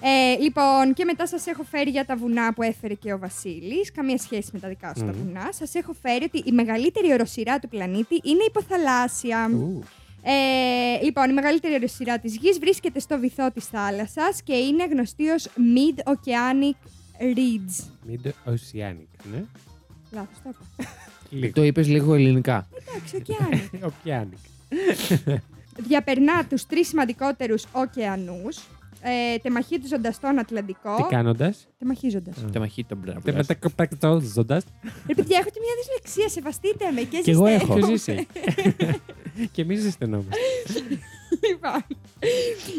Ε, λοιπόν, και μετά σας έχω φέρει για τα βουνά που έφερε και ο Βασίλης. Καμία σχέση με τα δικά σου τα Μμμ. βουνά. Σας έχω φέρει ότι η μεγαλύτερη οροσειρά του πλανήτη είναι υποθαλάσσια. Ου, Ε, λοιπόν, η μεγαλύτερη οροσειρά της γης βρίσκεται στο βυθό της θάλασσας και είναι γνωστή ως Mid-Oceanic Ridge. Mid-Oceanic, ναι. Λάθος το είπα. Λίγο. Το είπες λίγο ελληνικά. Εντάξει, Oceanic. Oceanic. Διαπερνά τους τρεις σημαντικότερους ωκεανούς. Ε, τεμαχίζοντα τον Ατλαντικό. Τι κάνοντας; Τεμαχίζοντας. Τεμαχή τον μπράβο. Δεν μετακοπακτώζοντα. Ρε παιδιά, έχω και μια δυσλεξία, σεβαστείτε με και Κι εγώ ζεσταίνομαι. έχω. Ποιος είσαι; Και εμείς ζεσθενόμαστε. Λοιπόν,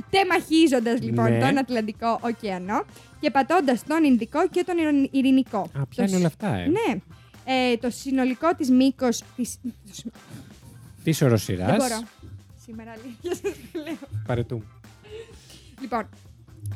τεμαχίζοντας λοιπόν Ναι. τον Ατλαντικό ωκεανό και πατώντας τον Ινδικό και τον Ηρων- Ειρηνικό. Α, πιάνει Το όλα σ- αυτά, ε. Ναι. Ε, το συνολικό της μήκος της... Τη Δεν οροσειρά. μπορώ. Σήμερα αλήθεια σας το λέω. Παρετού. Λοιπόν,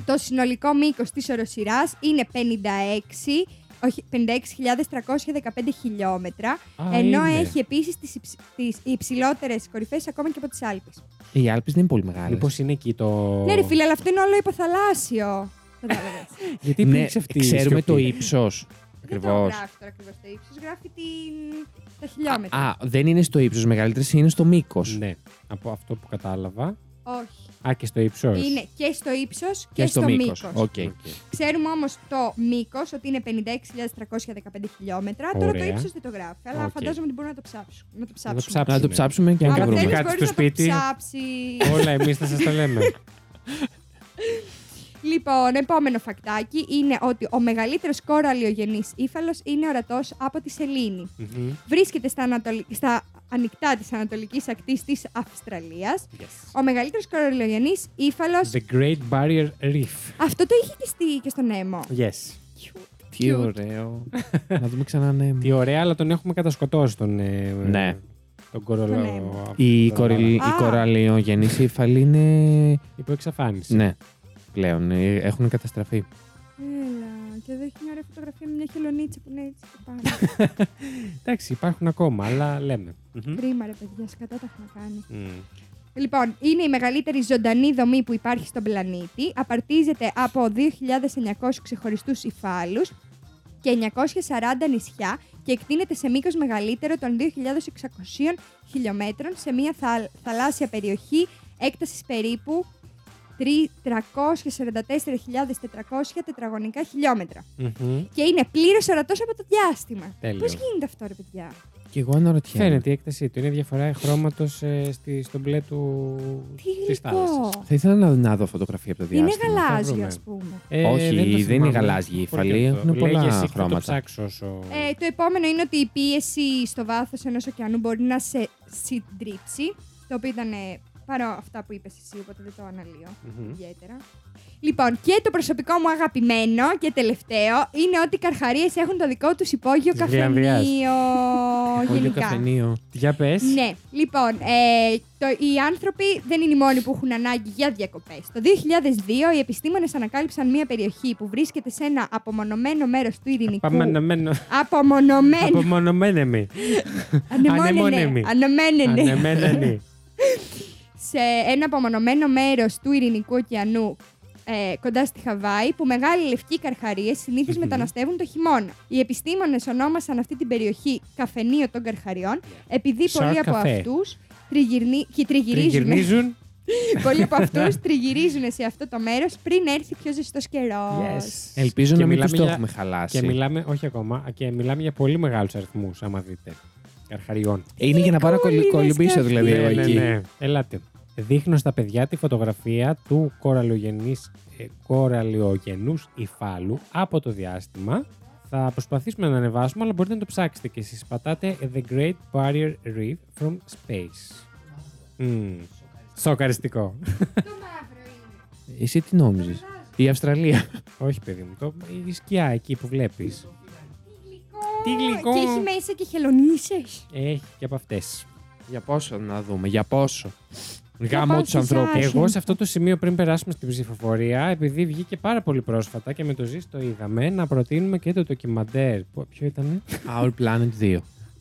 το συνολικό μήκος της οροσειράς είναι 56, όχι, 56.315 χιλιόμετρα, Α, ενώ είναι. έχει επίσης τις, υψ, τις υψηλότερες κορυφές ακόμα και από τις Άλπεις. Οι Άλπεις δεν είναι πολύ μεγάλες. Μήπως είναι εκεί το. Ναι ρε φίλε, αλλά αυτό είναι όλο υποθαλάσσιο. Κατάλαβες. Γιατί ναι, υπήρξε αυτή η ξέρουμε το σιωπή. ύψος. Δεν το Ακριβώς. γράφει τώρα ακριβώς το ύψος, γράφει την... τα χιλιόμετρα. Α, δεν είναι στο ύψος μεγαλύτερη, είναι στο μήκος. Ναι, από αυτό που κατάλαβα. Όχι. Α, και στο ύψος. Είναι και στο ύψος και, στο, μήκος. Οκ. Ξέρουμε όμως το μήκος ότι είναι 56.315 χιλιόμετρα. Τώρα το Ωραία. ύψος δεν το γράφει, αλλά Οκ. φαντάζομαι ότι μπορούμε να το ψάξουμε. Να το Να το ψάξουμε. ψάξουμε. Να το ψάξουμε και Αν να το Αν βρούμε βρούμε. θέλεις κάτι μπορείς στο να το σπίτι. ψάψεις. Όλα εμείς θα σας τα λέμε. Λοιπόν, επόμενο φακτάκι είναι ότι ο μεγαλύτερος κοραλιογενής ύφαλος είναι ορατός από τη Σελήνη. Μμμ. Βρίσκεται στα, ανατολ... στα ανοιχτά της ανατολικής ακτής της Αυστραλίας. Yes. Ο μεγαλύτερος κοραλιογενής ύφαλος... The Great Barrier Reef. Αυτό το είχε και, στη... και στον Έμο. Yes. Τι ωραίο. Να δούμε ξανά ναι. Τι ωραία, αλλά τον έχουμε κατασκοτώσει τον. ε, Ναι. Τον κορολό. Τον Έμο. Η, τον κοριλ... η Α. κοραλιογενής υφαλή είναι. Υπό εξαφάνιση. Ναι, πλέον. ε, Έχουν καταστραφεί. Έλα. Και εδώ έχει μια ωραία φωτογραφία με μια χελονίτσα που είναι έτσι και πάνω. Εντάξει, υπάρχουν ακόμα, αλλά λέμε. Μμμ. Κρίμα, ρε παιδιά, σκατά τα έχουν κάνει. Μμ. Λοιπόν, είναι η μεγαλύτερη ζωντανή δομή που υπάρχει στον πλανήτη. Απαρτίζεται από 2.900 ξεχωριστούς υφάλους και 940 νησιά και εκτείνεται σε μήκος μεγαλύτερο των 2.600 χιλιόμετρων σε μια θαλ- θαλάσσια περιοχή έκτασης περίπου 344.400 τετραγωνικά χιλιόμετρα. Μμμ. Και είναι πλήρως ορατός από το διάστημα. Τέλειο. Πώς γίνεται αυτό, ρε παιδιά; Και εγώ αναρωτιέμαι. Φαίνεται η έκτασή του. Είναι διαφορά χρώματος στη, στο μπλε του Τι της θάλασσας. γλυκό. Θα ήθελα να, να δω φωτογραφία από το Είναι διάστημα. γαλάζιο, βρούμε. ας πούμε. Ε, Όχι, το δεν είναι θυμάμαι. γαλάζιοι οι Πολύ υφαλοί, αυτό. έχουν πολλά Λέγε εσύ και θα χρώματα. το ψάξω όσο... Ε, το επόμενο είναι ότι η πίεση στο βάθος ενός ωκεανού μπορεί να σε συντρίψει. Το οποίο ήταν ε, παρό αυτά που είπες εσύ, οπότε δεν το αναλύω Μμμ. ιδιαίτερα. Λοιπόν, και το προσωπικό μου αγαπημένο και τελευταίο είναι ότι οι καρχαρίες έχουν το δικό τους υπόγειο Της Γλανδίας. καφενείο. Πολύ γενικά. καφενείο. Για πες. Ναι, λοιπόν, ε, το, οι άνθρωποι δεν είναι οι μόνοι που έχουν ανάγκη για διακοπές. Το 2002 οι επιστήμονες ανακάλυψαν μια περιοχή που βρίσκεται σε ένα απομονωμένο μέρος του ειρηνικού. Απομονωμένο. Απομονωμένο. Απομονωμένεμι. Ανεμόνενε. Ανεμόνεμι. Ανεμένενε. Ανεμένενη. σε ένα απομονωμένο μέρος του Ειρηνικού ωκεανού ε, κοντά στη Χαβάη, που μεγάλοι λευκοί καρχαρίες συνήθως Μμμ. μεταναστεύουν το χειμώνα. Οι επιστήμονες ονόμασαν αυτή την περιοχή καφενείο των καρχαριών, επειδή Shark πολλοί από Cafe. αυτούς τριγυρνί... και τριγυρίζουν. Τριγυρνίζουν. πολλοί από αυτούς τριγυρίζουν σε αυτό το μέρος πριν έρθει πιο ζεστός καιρός. Yes. Ελπίζω Και να μην μιλάμε τους το για- έχουμε χαλάσει. Και μιλάμε, όχι ακόμα, και μιλάμε για πολύ μεγάλους αριθμούς, άμα δείτε. Καρχαριών. Είναι για να πάρω κολλη- Κόλληνες κολυμπήσω και δηλαδή αυτοί. εγώ ναι, εκεί. ναι, ναι. Ελάτε. Δείχνω στα παιδιά τη φωτογραφία του κοραλιογενής, ε, κοραλιογενούς υφάλου από το διάστημα. Θα προσπαθήσουμε να ανεβάσουμε, αλλά μπορείτε να το ψάξετε και εσείς. Πατάτε The Great Barrier Reef from Space. Μμμ. Σοκαριστικό. Εσύ τι νόμιζες; Η Αυστραλία. όχι, παιδί μου. Το, η σκιά εκεί που βλέπεις. Τι γλυκό. Και έχει μέσα και χελονίσες. Έχει και από αυτές. για πόσο να δούμε, για πόσο. Για Γάμο πόσους τους ανθρώπους. άχι. Εγώ σε αυτό το σημείο πριν περάσουμε στην ψηφοφορία, επειδή βγήκε πάρα πολύ πρόσφατα και με το ΖΙΣ το είδαμε, να προτείνουμε και το ντοκιμαντέρ. Που- Ποιο ήταν; Our Planet 2.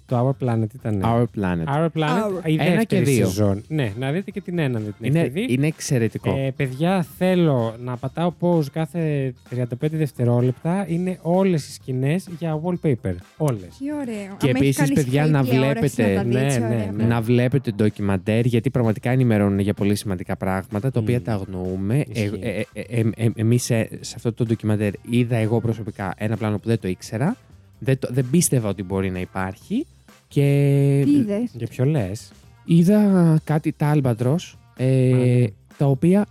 Το Our Planet ήταν. Our Planet. Our Planet, Our. η Ένα και δεύτερη δύο. σεζόν. Ναι, να δείτε και την ένα, δεν την Είναι, έχετε δει. είναι εξαιρετικό. Ε, παιδιά, θέλω να πατάω pause κάθε 35 δευτερόλεπτα. Είναι όλες οι σκηνές για wallpaper. Όλες. Τι ωραίο. Και Άμα έχεις επίσης, κανείς παιδιά, καλή να τηλεόραση βλέπετε- να τα δεις, ναι, ωραία. ναι, ναι. Να βλέπετε ντοκιμαντέρ γιατί πραγματικά ενημερώνουν για πολύ σημαντικά πράγματα τα οποία Μμμ. τα αγνοούμε. Ε, Ισχύει. ε, ε, ε, ε, εμείς σε, σε αυτό το ντοκιμαντέρ είδα εγώ προσωπικά ένα πλάνο που δεν το ήξερα. Δεν, το, δεν πίστευα ότι μπορεί να υπάρχει. Και Τι είδες; Για ποιο λες; είδα κάτι τα Albatros, ε, Α, ναι. τα οποία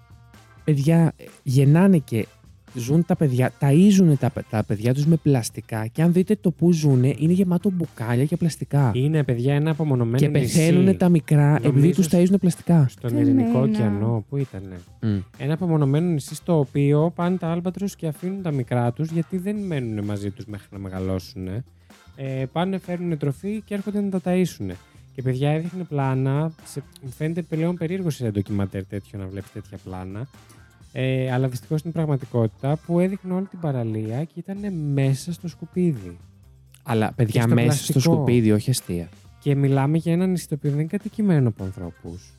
παιδιά ε, γεννάνε και ζουν τα παιδιά, ταΐζουν τα, τα παιδιά τους με πλαστικά και αν δείτε το που ζουν είναι γεμάτο μπουκάλια και πλαστικά. Είναι, παιδιά, ένα απομονωμένο Και νησί πεθαίνουν τα μικρά επειδή Νομίζω τους ταΐζουν πλαστικά. Στον Καημένα. Ειρηνικό ωκεανό. Πού ήτανε; Μμ. Ένα απομονωμένο νησί στο οποίο πάνε τα άλμπατρος και αφήνουν τα μικρά τους γιατί δεν μένουν μαζί τους μέχρι να μεγαλώσουν. Ε, πάνε, φέρνουν τροφή και έρχονται να τα ταΐσουν. Και παιδιά έδειχνε πλάνα. Σε, μου φαίνεται πλέον περίεργος σε ντοκιμαντέρ τέτοιο να βλέπεις τέτοια πλάνα. Ε, αλλά δυστυχώς στην πραγματικότητα που έδειχνε όλη την παραλία και ήταν μέσα στο σκουπίδι. Αλλά παιδιά στο μέσα πλαστικό. στο σκουπίδι, όχι αστεία. Και μιλάμε για ένα νησί το οποίο δεν είναι κατοικημένο από ανθρώπους.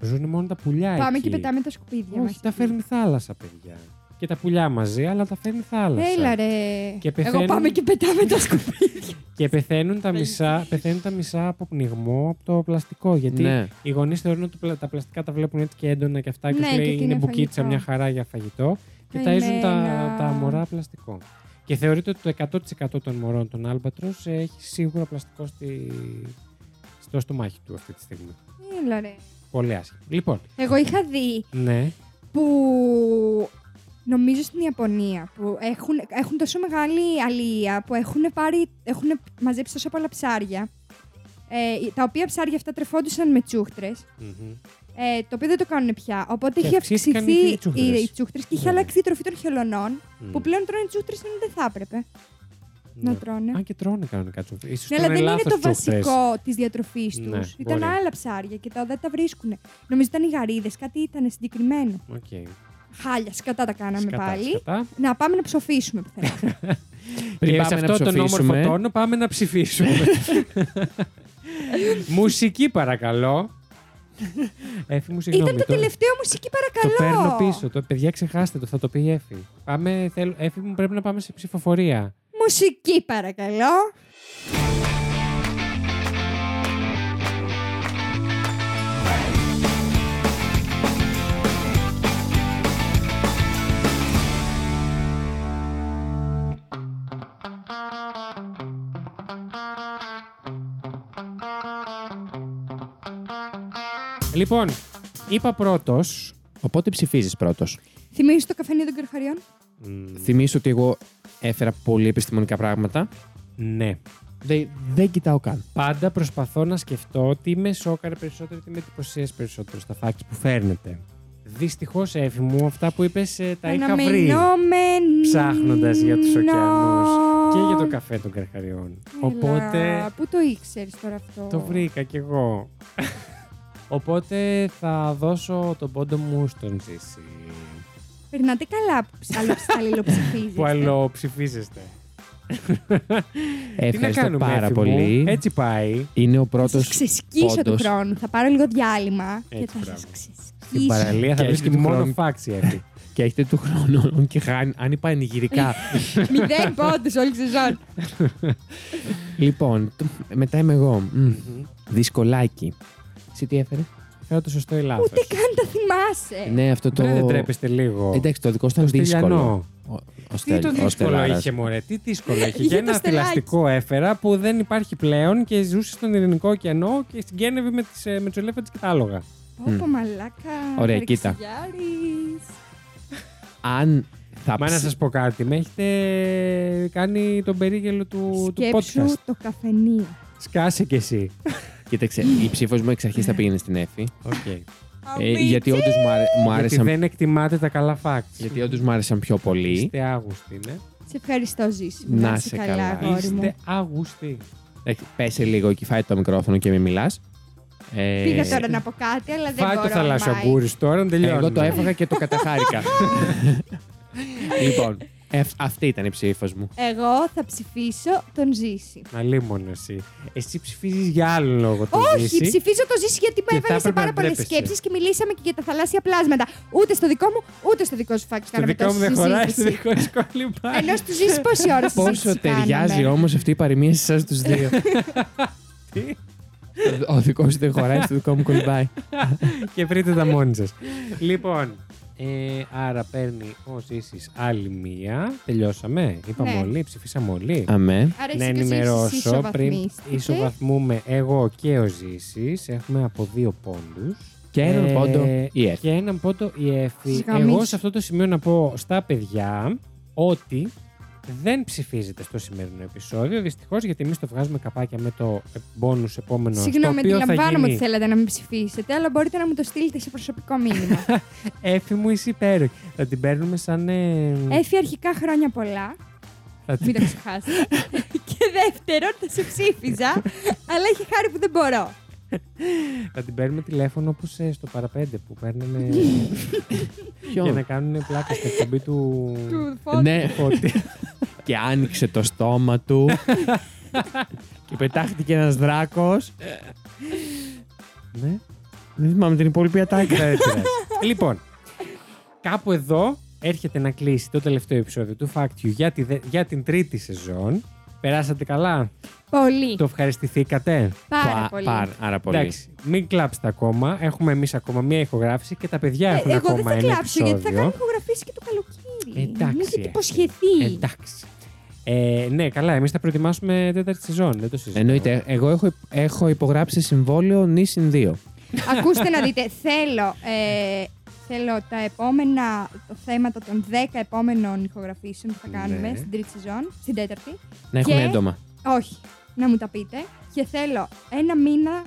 Ζουν μόνο τα πουλιά Πάμε εκεί. και πετάμε τα σκουπίδια μας Όχι, τα εκεί. φέρνει θάλασσα, παιδιά. Και τα πουλιά μαζί, αλλά τα φέρνει θάλασσα. Έλα ρε. Και Εγώ πεθαίνουν- πάμε και πετάμε τα σκουπίδια. Και πεθαίνουν τα, μισά, πεθαίνουν τα μισά από πνιγμό από το πλαστικό. Γιατί Ναι. οι γονείς θεωρούν ότι τα πλαστικά τα βλέπουν έτσι και έντονα και αυτά. Και Ναι, τους και λέει ότι είναι είναι μπουκίτσα, φαγητό. μια χαρά για φαγητό. Και Καημένα. ταΐζουν τα, τα μωρά πλαστικό. Και θεωρείται ότι το 100% των μωρών των άλμπατρος έχει σίγουρα πλαστικό στη... στο στομάχι του αυτή τη στιγμή. Έλα ρε. Πολύ άσχημα. Λοιπόν, Εγώ είχα δει ναι. που νομίζω στην Ιαπωνία που έχουν, έχουν τόσο μεγάλη αλία που έχουν, πάρει, έχουν μαζέψει τόσο πολλά ψάρια ε, τα οποία ψάρια αυτά τρεφόντουσαν με τσούχτρες Μμμ. ε, το οποίο δεν το κάνουν πια. Οπότε Και έχει αυξήθηκαν αυξηθεί οι τσούχτρες. οι, οι τσούχτρες και είχε Ναι. αλλάξει η τροφή των χελωνών Μμ. που πλέον τρώνε τσούχτρες ενώ δεν θα έπρεπε Ναι. να τρώνε. Αν και τρώνε κανονικά τσούχτρες. Ίσως Ναι, αλλά τρώνε δεν είναι λάθος το τσούχτρες. βασικό της διατροφής τους. Ναι, ήταν μπορεί. άλλα ψάρια και τα δεν τα βρίσκουν. Νομίζω ήταν οι γαρίδες, κάτι ήταν συγκεκριμένο. Οκ. Χάλια, σκατά τα κάναμε Σκατά, πάλι. σκατά. Να πάμε να ψοφήσουμε πουθενά. Πριν και σε πάμε να αυτό τον όμορφο ψοφήσουμε- τόνο πάμε να ψηφίσουμε. μουσική παρακαλώ. Έφη μου συγγνώμη. Ήταν το το- τελευταίο μουσική, Το παρακαλώ. παίρνω πίσω. Το, παιδιά, ξεχάστε το. Θα το πει η Έφη. Πάμε, θέλω, Έφη μου πρέπει να πάμε σε ψηφοφορία. Μουσική, παρακαλώ. Λοιπόν, είπα πρώτος. Οπότε ψηφίζεις πρώτος. Θυμίζεις το καφενείο των Καρχαριών. Θυμίσω ότι εγώ έφερα πολύ επιστημονικά πράγματα. Ναι. Δεν, δεν κοιτάω καν. Πάντα προσπαθώ να σκεφτώ τι με σόκαρε περισσότερο, τι με εντυπωσίασε περισσότερο στα facts που φέρνετε. Δυστυχώς, Έφη μου, αυτά που είπες τα είχα βρει. Αναμενόμενο. ψάχνοντας για τους ωκεανούς Και για το καφέ των καρχαριών. Οπότε Πού το ήξερες τώρα αυτό; το βρήκα κι εγώ. Οπότε θα δώσω τον πόντο μου στον Ζήση. Περνάτε καλά που ψ- αλληλοψηφίζεστε. Που αλλοψηφίζεστε. Τι να Ευχαριστώ κάνουμε, πάρα Έφη μου; πολύ. Έτσι πάει. Είναι ο Θα πρώτο. σας ξεσκίσω του πόντος. χρόνου. Θα πάρω λίγο διάλειμμα και Έτσι, θα μπράβο. σας ξεσκίσω. Στην παραλία θα Και βρίσκει έχετε του μόνο χρόνου. facts η Έφη. Και έχετε του χρόνου και χάνει, αν είπα ενηγυρικά. Μηδέν πόντους όλη τη σεζόν. λοιπόν, το- μετά είμαι εγώ. Μμ, Δυσκολάκι. Εσύ τι έφερε. Φέρω το σωστό ή λάθος. Ούτε καν τα θυμάσαι. Ναι, αυτό το. Βρε, Δεν τρέπεστε λίγο. Εντάξει, το δικό σου ήταν Το δύσκολο. στυλιανό. Ο, ο Τι Στέλ- το ο δύσκολο Στελάρας. είχε, μωρέ. Τι δύσκολο είχε. Είχε Για το ένα στελάκι. θηλαστικό έφερα που δεν υπάρχει πλέον και ζούσε στον Ειρηνικό ωκεανό και συγκένευε με, τις, ε, με τους ελέφαντες και τα άλογα. Όπο μαλάκα. Ωραία, κοίτα. παρεξηγιάρης. Αν θα Μα να ψ- σας πω κάτι, με έχετε κάνει τον περίγελο του, του Σκέψου podcast. το καφενείο. Σκάσε κι εσύ. Κοίταξε, η ψήφος μου εξ αρχής θα πήγαινε στην Εφη. Okay. Ε, γιατί όντως μου, άρε- μου Γιατί άρεσαν, δεν εκτιμάτε τα καλά facts. γιατί όντως μου άρεσαν πιο πολύ. Είστε άγουστοι, ναι. Σε ευχαριστώ, Ζήση. Να είσαι σε καλά, καλά. αγόρι μου. Είστε άγουστοι. Εντάξει, Πέσε λίγο εκεί, φάει το μικρόφωνο και μην μιλάς. Ε, Πήγα τώρα να πω κάτι, αλλά δεν Φάει μπορώ. το θαλάσσιο Μάη. αγκούρι τώρα, να τελειώνουμε. Εγώ το έφαγα και το καταχάρηκα. λοιπόν, ε, αυτή ήταν η ψήφος μου. Εγώ θα ψηφίσω τον Ζήση. Αλίμονο εσύ. Εσύ ψηφίζεις για άλλο λόγο το Όχι, Ζήση. ψηφίζω το Ζήση γιατί Και με θα έβαλε σε έπρεπε πάρα να πολλές ντρέπεσαι. σκέψεις και μιλήσαμε και για τα θαλάσσια πλάσματα. Ούτε στο δικό μου, ούτε στο δικό σου φάκι Στο κάναμε δικό μου τόση δεν χωράει, στο συζήτηση. δικό σου κόλλημα. Ενώ του Ζήσης πόση ώρα Πόσο συζήτηση ταιριάζει κάναμε. όμως αυτή η παροιμία σε εσάς τους δύο. Τι; Ο δικός σου δεν χωράει, στο δικό μου κολυμπάει. και βρείτε τα μόνοι σας. λοιπόν, ε, άρα παίρνει ο Ζήσης άλλη μία. Τελειώσαμε. Είπαμε Ναι. όλοι, ψηφίσαμε όλοι. Αμέ. Άρα να εσύ και ο Ζήσης ενημερώσω πριν ισοβαθμίστηκες. ισοβαθμούμε εγώ και ο Ζήσης. Έχουμε από δύο πόντους. Και έναν Ε, πόντο η Εφη. Και έναν πόντο η Εφη. Σας γαμίσω. Εγώ σε αυτό το σημείο να πω στα παιδιά ότι δεν ψηφίζετε στο σημερινό επεισόδιο. Δυστυχώς γιατί εμείς το βγάζουμε καπάκια με το bonus επόμενο. στο Συγγνώμη, οποίο θα αντιλαμβάνομαι γίνει... ότι θέλετε να με ψηφίσετε, αλλά μπορείτε να μου το στείλετε σε προσωπικό μήνυμα. Έφη μου είσαι υπέροχη. Θα την παίρνουμε σαν. ε, Έφη αρχικά χρόνια πολλά. θα την- Μην το ξεχάσετε. και δεύτερον, θα σε ψήφιζα, αλλά έχει χάρη που δεν μπορώ. Θα την παίρνουμε τηλέφωνο όπως στο παραπέντε που παίρνανε. για Ποιον; να κάνουν πλάκα στην εκπομπή του. Του φώτη. Ναι, Φώτη. και άνοιξε το στόμα του. και πετάχτηκε ένας δράκος. ναι. Δεν θυμάμαι την υπόλοιπη ατάκα. Δεν πειράζει. λοιπόν, κάπου εδώ έρχεται να κλείσει το τελευταίο επεισόδιο του Fact You για, τη, δε- για την τρίτη σεζόν. Περάσατε καλά; Πολύ. Το ευχαριστηθήκατε; Πάρα Πα- πολύ. πάρα- Άρα πολύ. Εντάξει, μην κλάψετε ακόμα. Έχουμε εμείς ακόμα μία ηχογράφηση και τα παιδιά Ε, έχουν εγώ δεν ακόμα θα ένα κλάψω γιατί θα επεισόδιο. κάνω ηχογραφήσεις και το καλοκαίρι. Εντάξει, Μου έχετε ε. υποσχεθεί. Εντάξει. Ε, ναι, καλά, εμείς θα προετοιμάσουμε τέταρτη σεζόν. Δεν το συζητώ. Εννοείται, εγώ έχω, έχω υπογράψει συμβόλαιο νήσιν 2. Ακούστε να δείτε, θέλω, ε, θέλω τα επόμενα, το θέματα των 10 επόμενων ηχογραφήσεων που θα κάνουμε Ναι. στην τρίτη σεζόν, στην τέταρτη. Να έχουν Και- έντομα. Όχι, να μου τα πείτε. Και θέλω ένα μήνα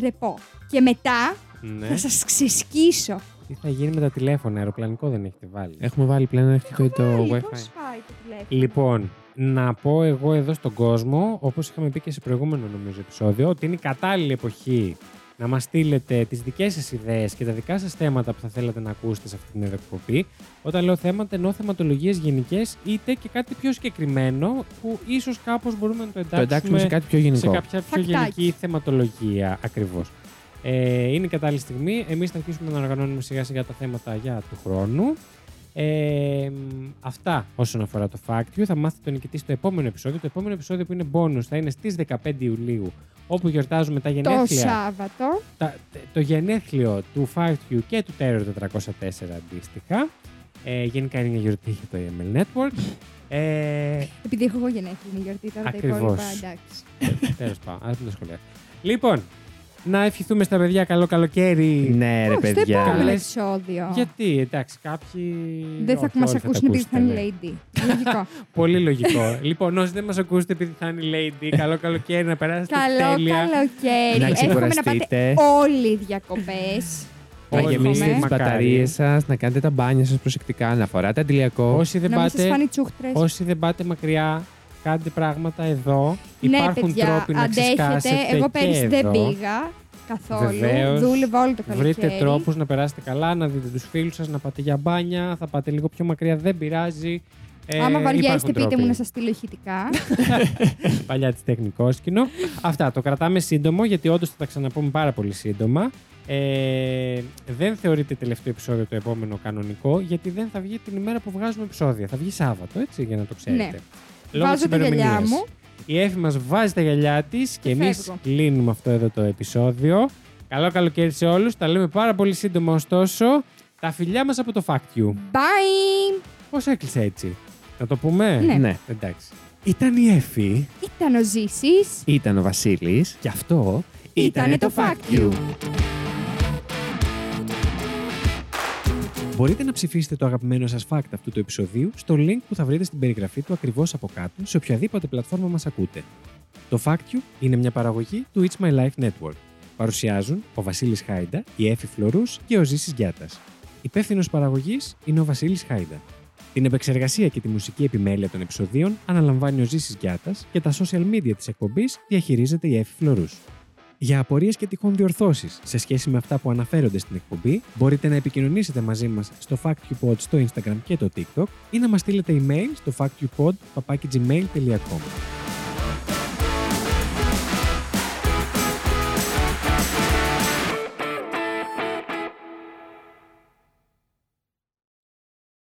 ρεπό. Και μετά Ναι. θα σας ξεσκίσω. Τι θα γίνει με τα τηλέφωνα, αεροπλανικό δεν έχετε βάλει. Έχουμε βάλει πλέον έχει το Πάλι, WiFi. πώς πάει το τηλέφωνο; Λοιπόν, να πω εγώ εδώ στον κόσμο, όπως είχαμε πει και σε προηγούμενο νομίζω επεισόδιο, ότι είναι η κατάλληλη εποχή να μας στείλετε τις δικές σας ιδέες και τα δικά σας θέματα που θα θέλατε να ακούσετε σε αυτή την εκπομπή. Όταν λέω θέματα, εννοώ θεματολογίες γενικές, είτε και κάτι πιο συγκεκριμένο που ίσως κάπως μπορούμε να το Το εντάξουμε, εντάξουμε σε κάτι πιο σε γενικό. κάποια πιο Φακτάκι. γενική θεματολογία ακριβώς. Ε, είναι η κατάλληλη στιγμή. Εμείς θα αρχίσουμε να οργανώνουμε σιγά σιγά τα θέματα για του χρόνου. Ε, μ, αυτά όσον αφορά το Fact You. Θα μάθετε τον νικητή στο επόμενο επεισόδιο. Το επόμενο επεισόδιο που είναι bonus θα είναι στις 15 Ιουλίου, όπου γιορτάζουμε τα Το γενέθλια, Σάββατο. τα, το γενέθλιο του Fact You και του Terror 404 αντίστοιχα. Ε, γενικά είναι μια γιορτή για το EML Network. Ε, Επειδή έχω εγώ γενέθλια γιορτή τώρα τα Ακριβώς. υπόλοιπα. Εντάξει. Τέλος πάντων, ας μην το σχολιάσω. Λοιπόν, να ευχηθούμε στα παιδιά καλό καλοκαίρι. Ναι, ρε Ω, Στο παιδιά. επόμενο Καλές. επεισόδιο. Γιατί, εντάξει, κάποιοι. Δεν θα όχι, μας όλοι τα ακούσουν επειδή θα ακούσετε, είναι ναι. lady. Λογικό. Πολύ λογικό. λοιπόν, όσοι δεν μας ακούσετε επειδή θα είναι lady, καλό καλοκαίρι να περάσετε Καλό τέλεια. καλοκαίρι. Να Εύχομαι να πάτε ξεκουραστείτε. όλοι διακοπές. Να Όλοι. γεμίσετε τις Μακάρι. μπαταρίες σας, να κάνετε τα μπάνια σας προσεκτικά, να φοράτε αντιλιακό. Όσοι δεν, Να μην σας πάτε, φάνει τσούχτρες. όσοι δεν πάτε μακριά, κάντε πράγματα εδώ. Ναι, Υπάρχουν παιδιά, τρόποι να αντέχετε. ξεσκάσετε Εγώ και πέρυσι δεν εδώ. πήγα καθόλου. Βεβαίως. Δούλευα όλο το καλοκαίρι. Βρείτε τρόπους να περάσετε καλά, να δείτε τους φίλους σας, να πάτε για μπάνια, θα πάτε λίγο πιο μακριά, δεν πειράζει. Ε, Άμα βαριέστε, υπάρχουν πείτε τρόποι. μου να σας στείλω ηχητικά. Παλιά της τεχνικόσκηνο. Αυτά, το κρατάμε σύντομο, γιατί όντως θα τα ξαναπούμε πάρα πολύ σύντομα. Ε, δεν θεωρείται τελευταίο επεισόδιο το επόμενο κανονικό, γιατί δεν θα βγει την ημέρα που βγάζουμε επεισόδια. Θα βγει Σάββατο, έτσι, για να το ξέρετε. Ναι. Λόγω Βάζω της τα γυαλιά ημερομηνίας. μου. Η Εύη μας βάζει τα γυαλιά της και Και εμείς φεύγω. κλείνουμε αυτό εδώ το επεισόδιο. Καλό καλοκαίρι σε όλους. Τα λέμε πάρα πολύ σύντομα ωστόσο. Τα φιλιά μας από το Fact You. Bye! Πώς έκλεισε έτσι; Να το πούμε; Ναι. Ναι. Εντάξει. Ήταν η Εύη Ήταν ο Ζήσης. Ήταν ο Βασίλης. και αυτό Ήτανε το Fact You. Μπορείτε να ψηφίσετε το αγαπημένο σας fact αυτού του επεισοδίου στο link που θα βρείτε στην περιγραφή του ακριβώς από κάτω σε οποιαδήποτε πλατφόρμα μας ακούτε. Το Fact You είναι μια παραγωγή του It's My Life Network. Παρουσιάζουν ο Βασίλης Χάιντα, η Έφη Φλωρούς και ο Ζήσης Γιάτας. Υπεύθυνος παραγωγής είναι ο Βασίλης Χάιντα. Την επεξεργασία και τη μουσική επιμέλεια των επεισοδίων αναλαμβάνει ο Ζήσης Γιάτας και τα social media της εκπομπής διαχειρίζεται η Έφη Φλωρούς. Για απορίες και τυχόν διορθώσεις σε σχέση με αυτά που αναφέρονται στην εκπομπή, μπορείτε να επικοινωνήσετε μαζί μας στο FactUpod στο Instagram και το TikTok ή να μας στείλετε email στο factupod.gmail.com.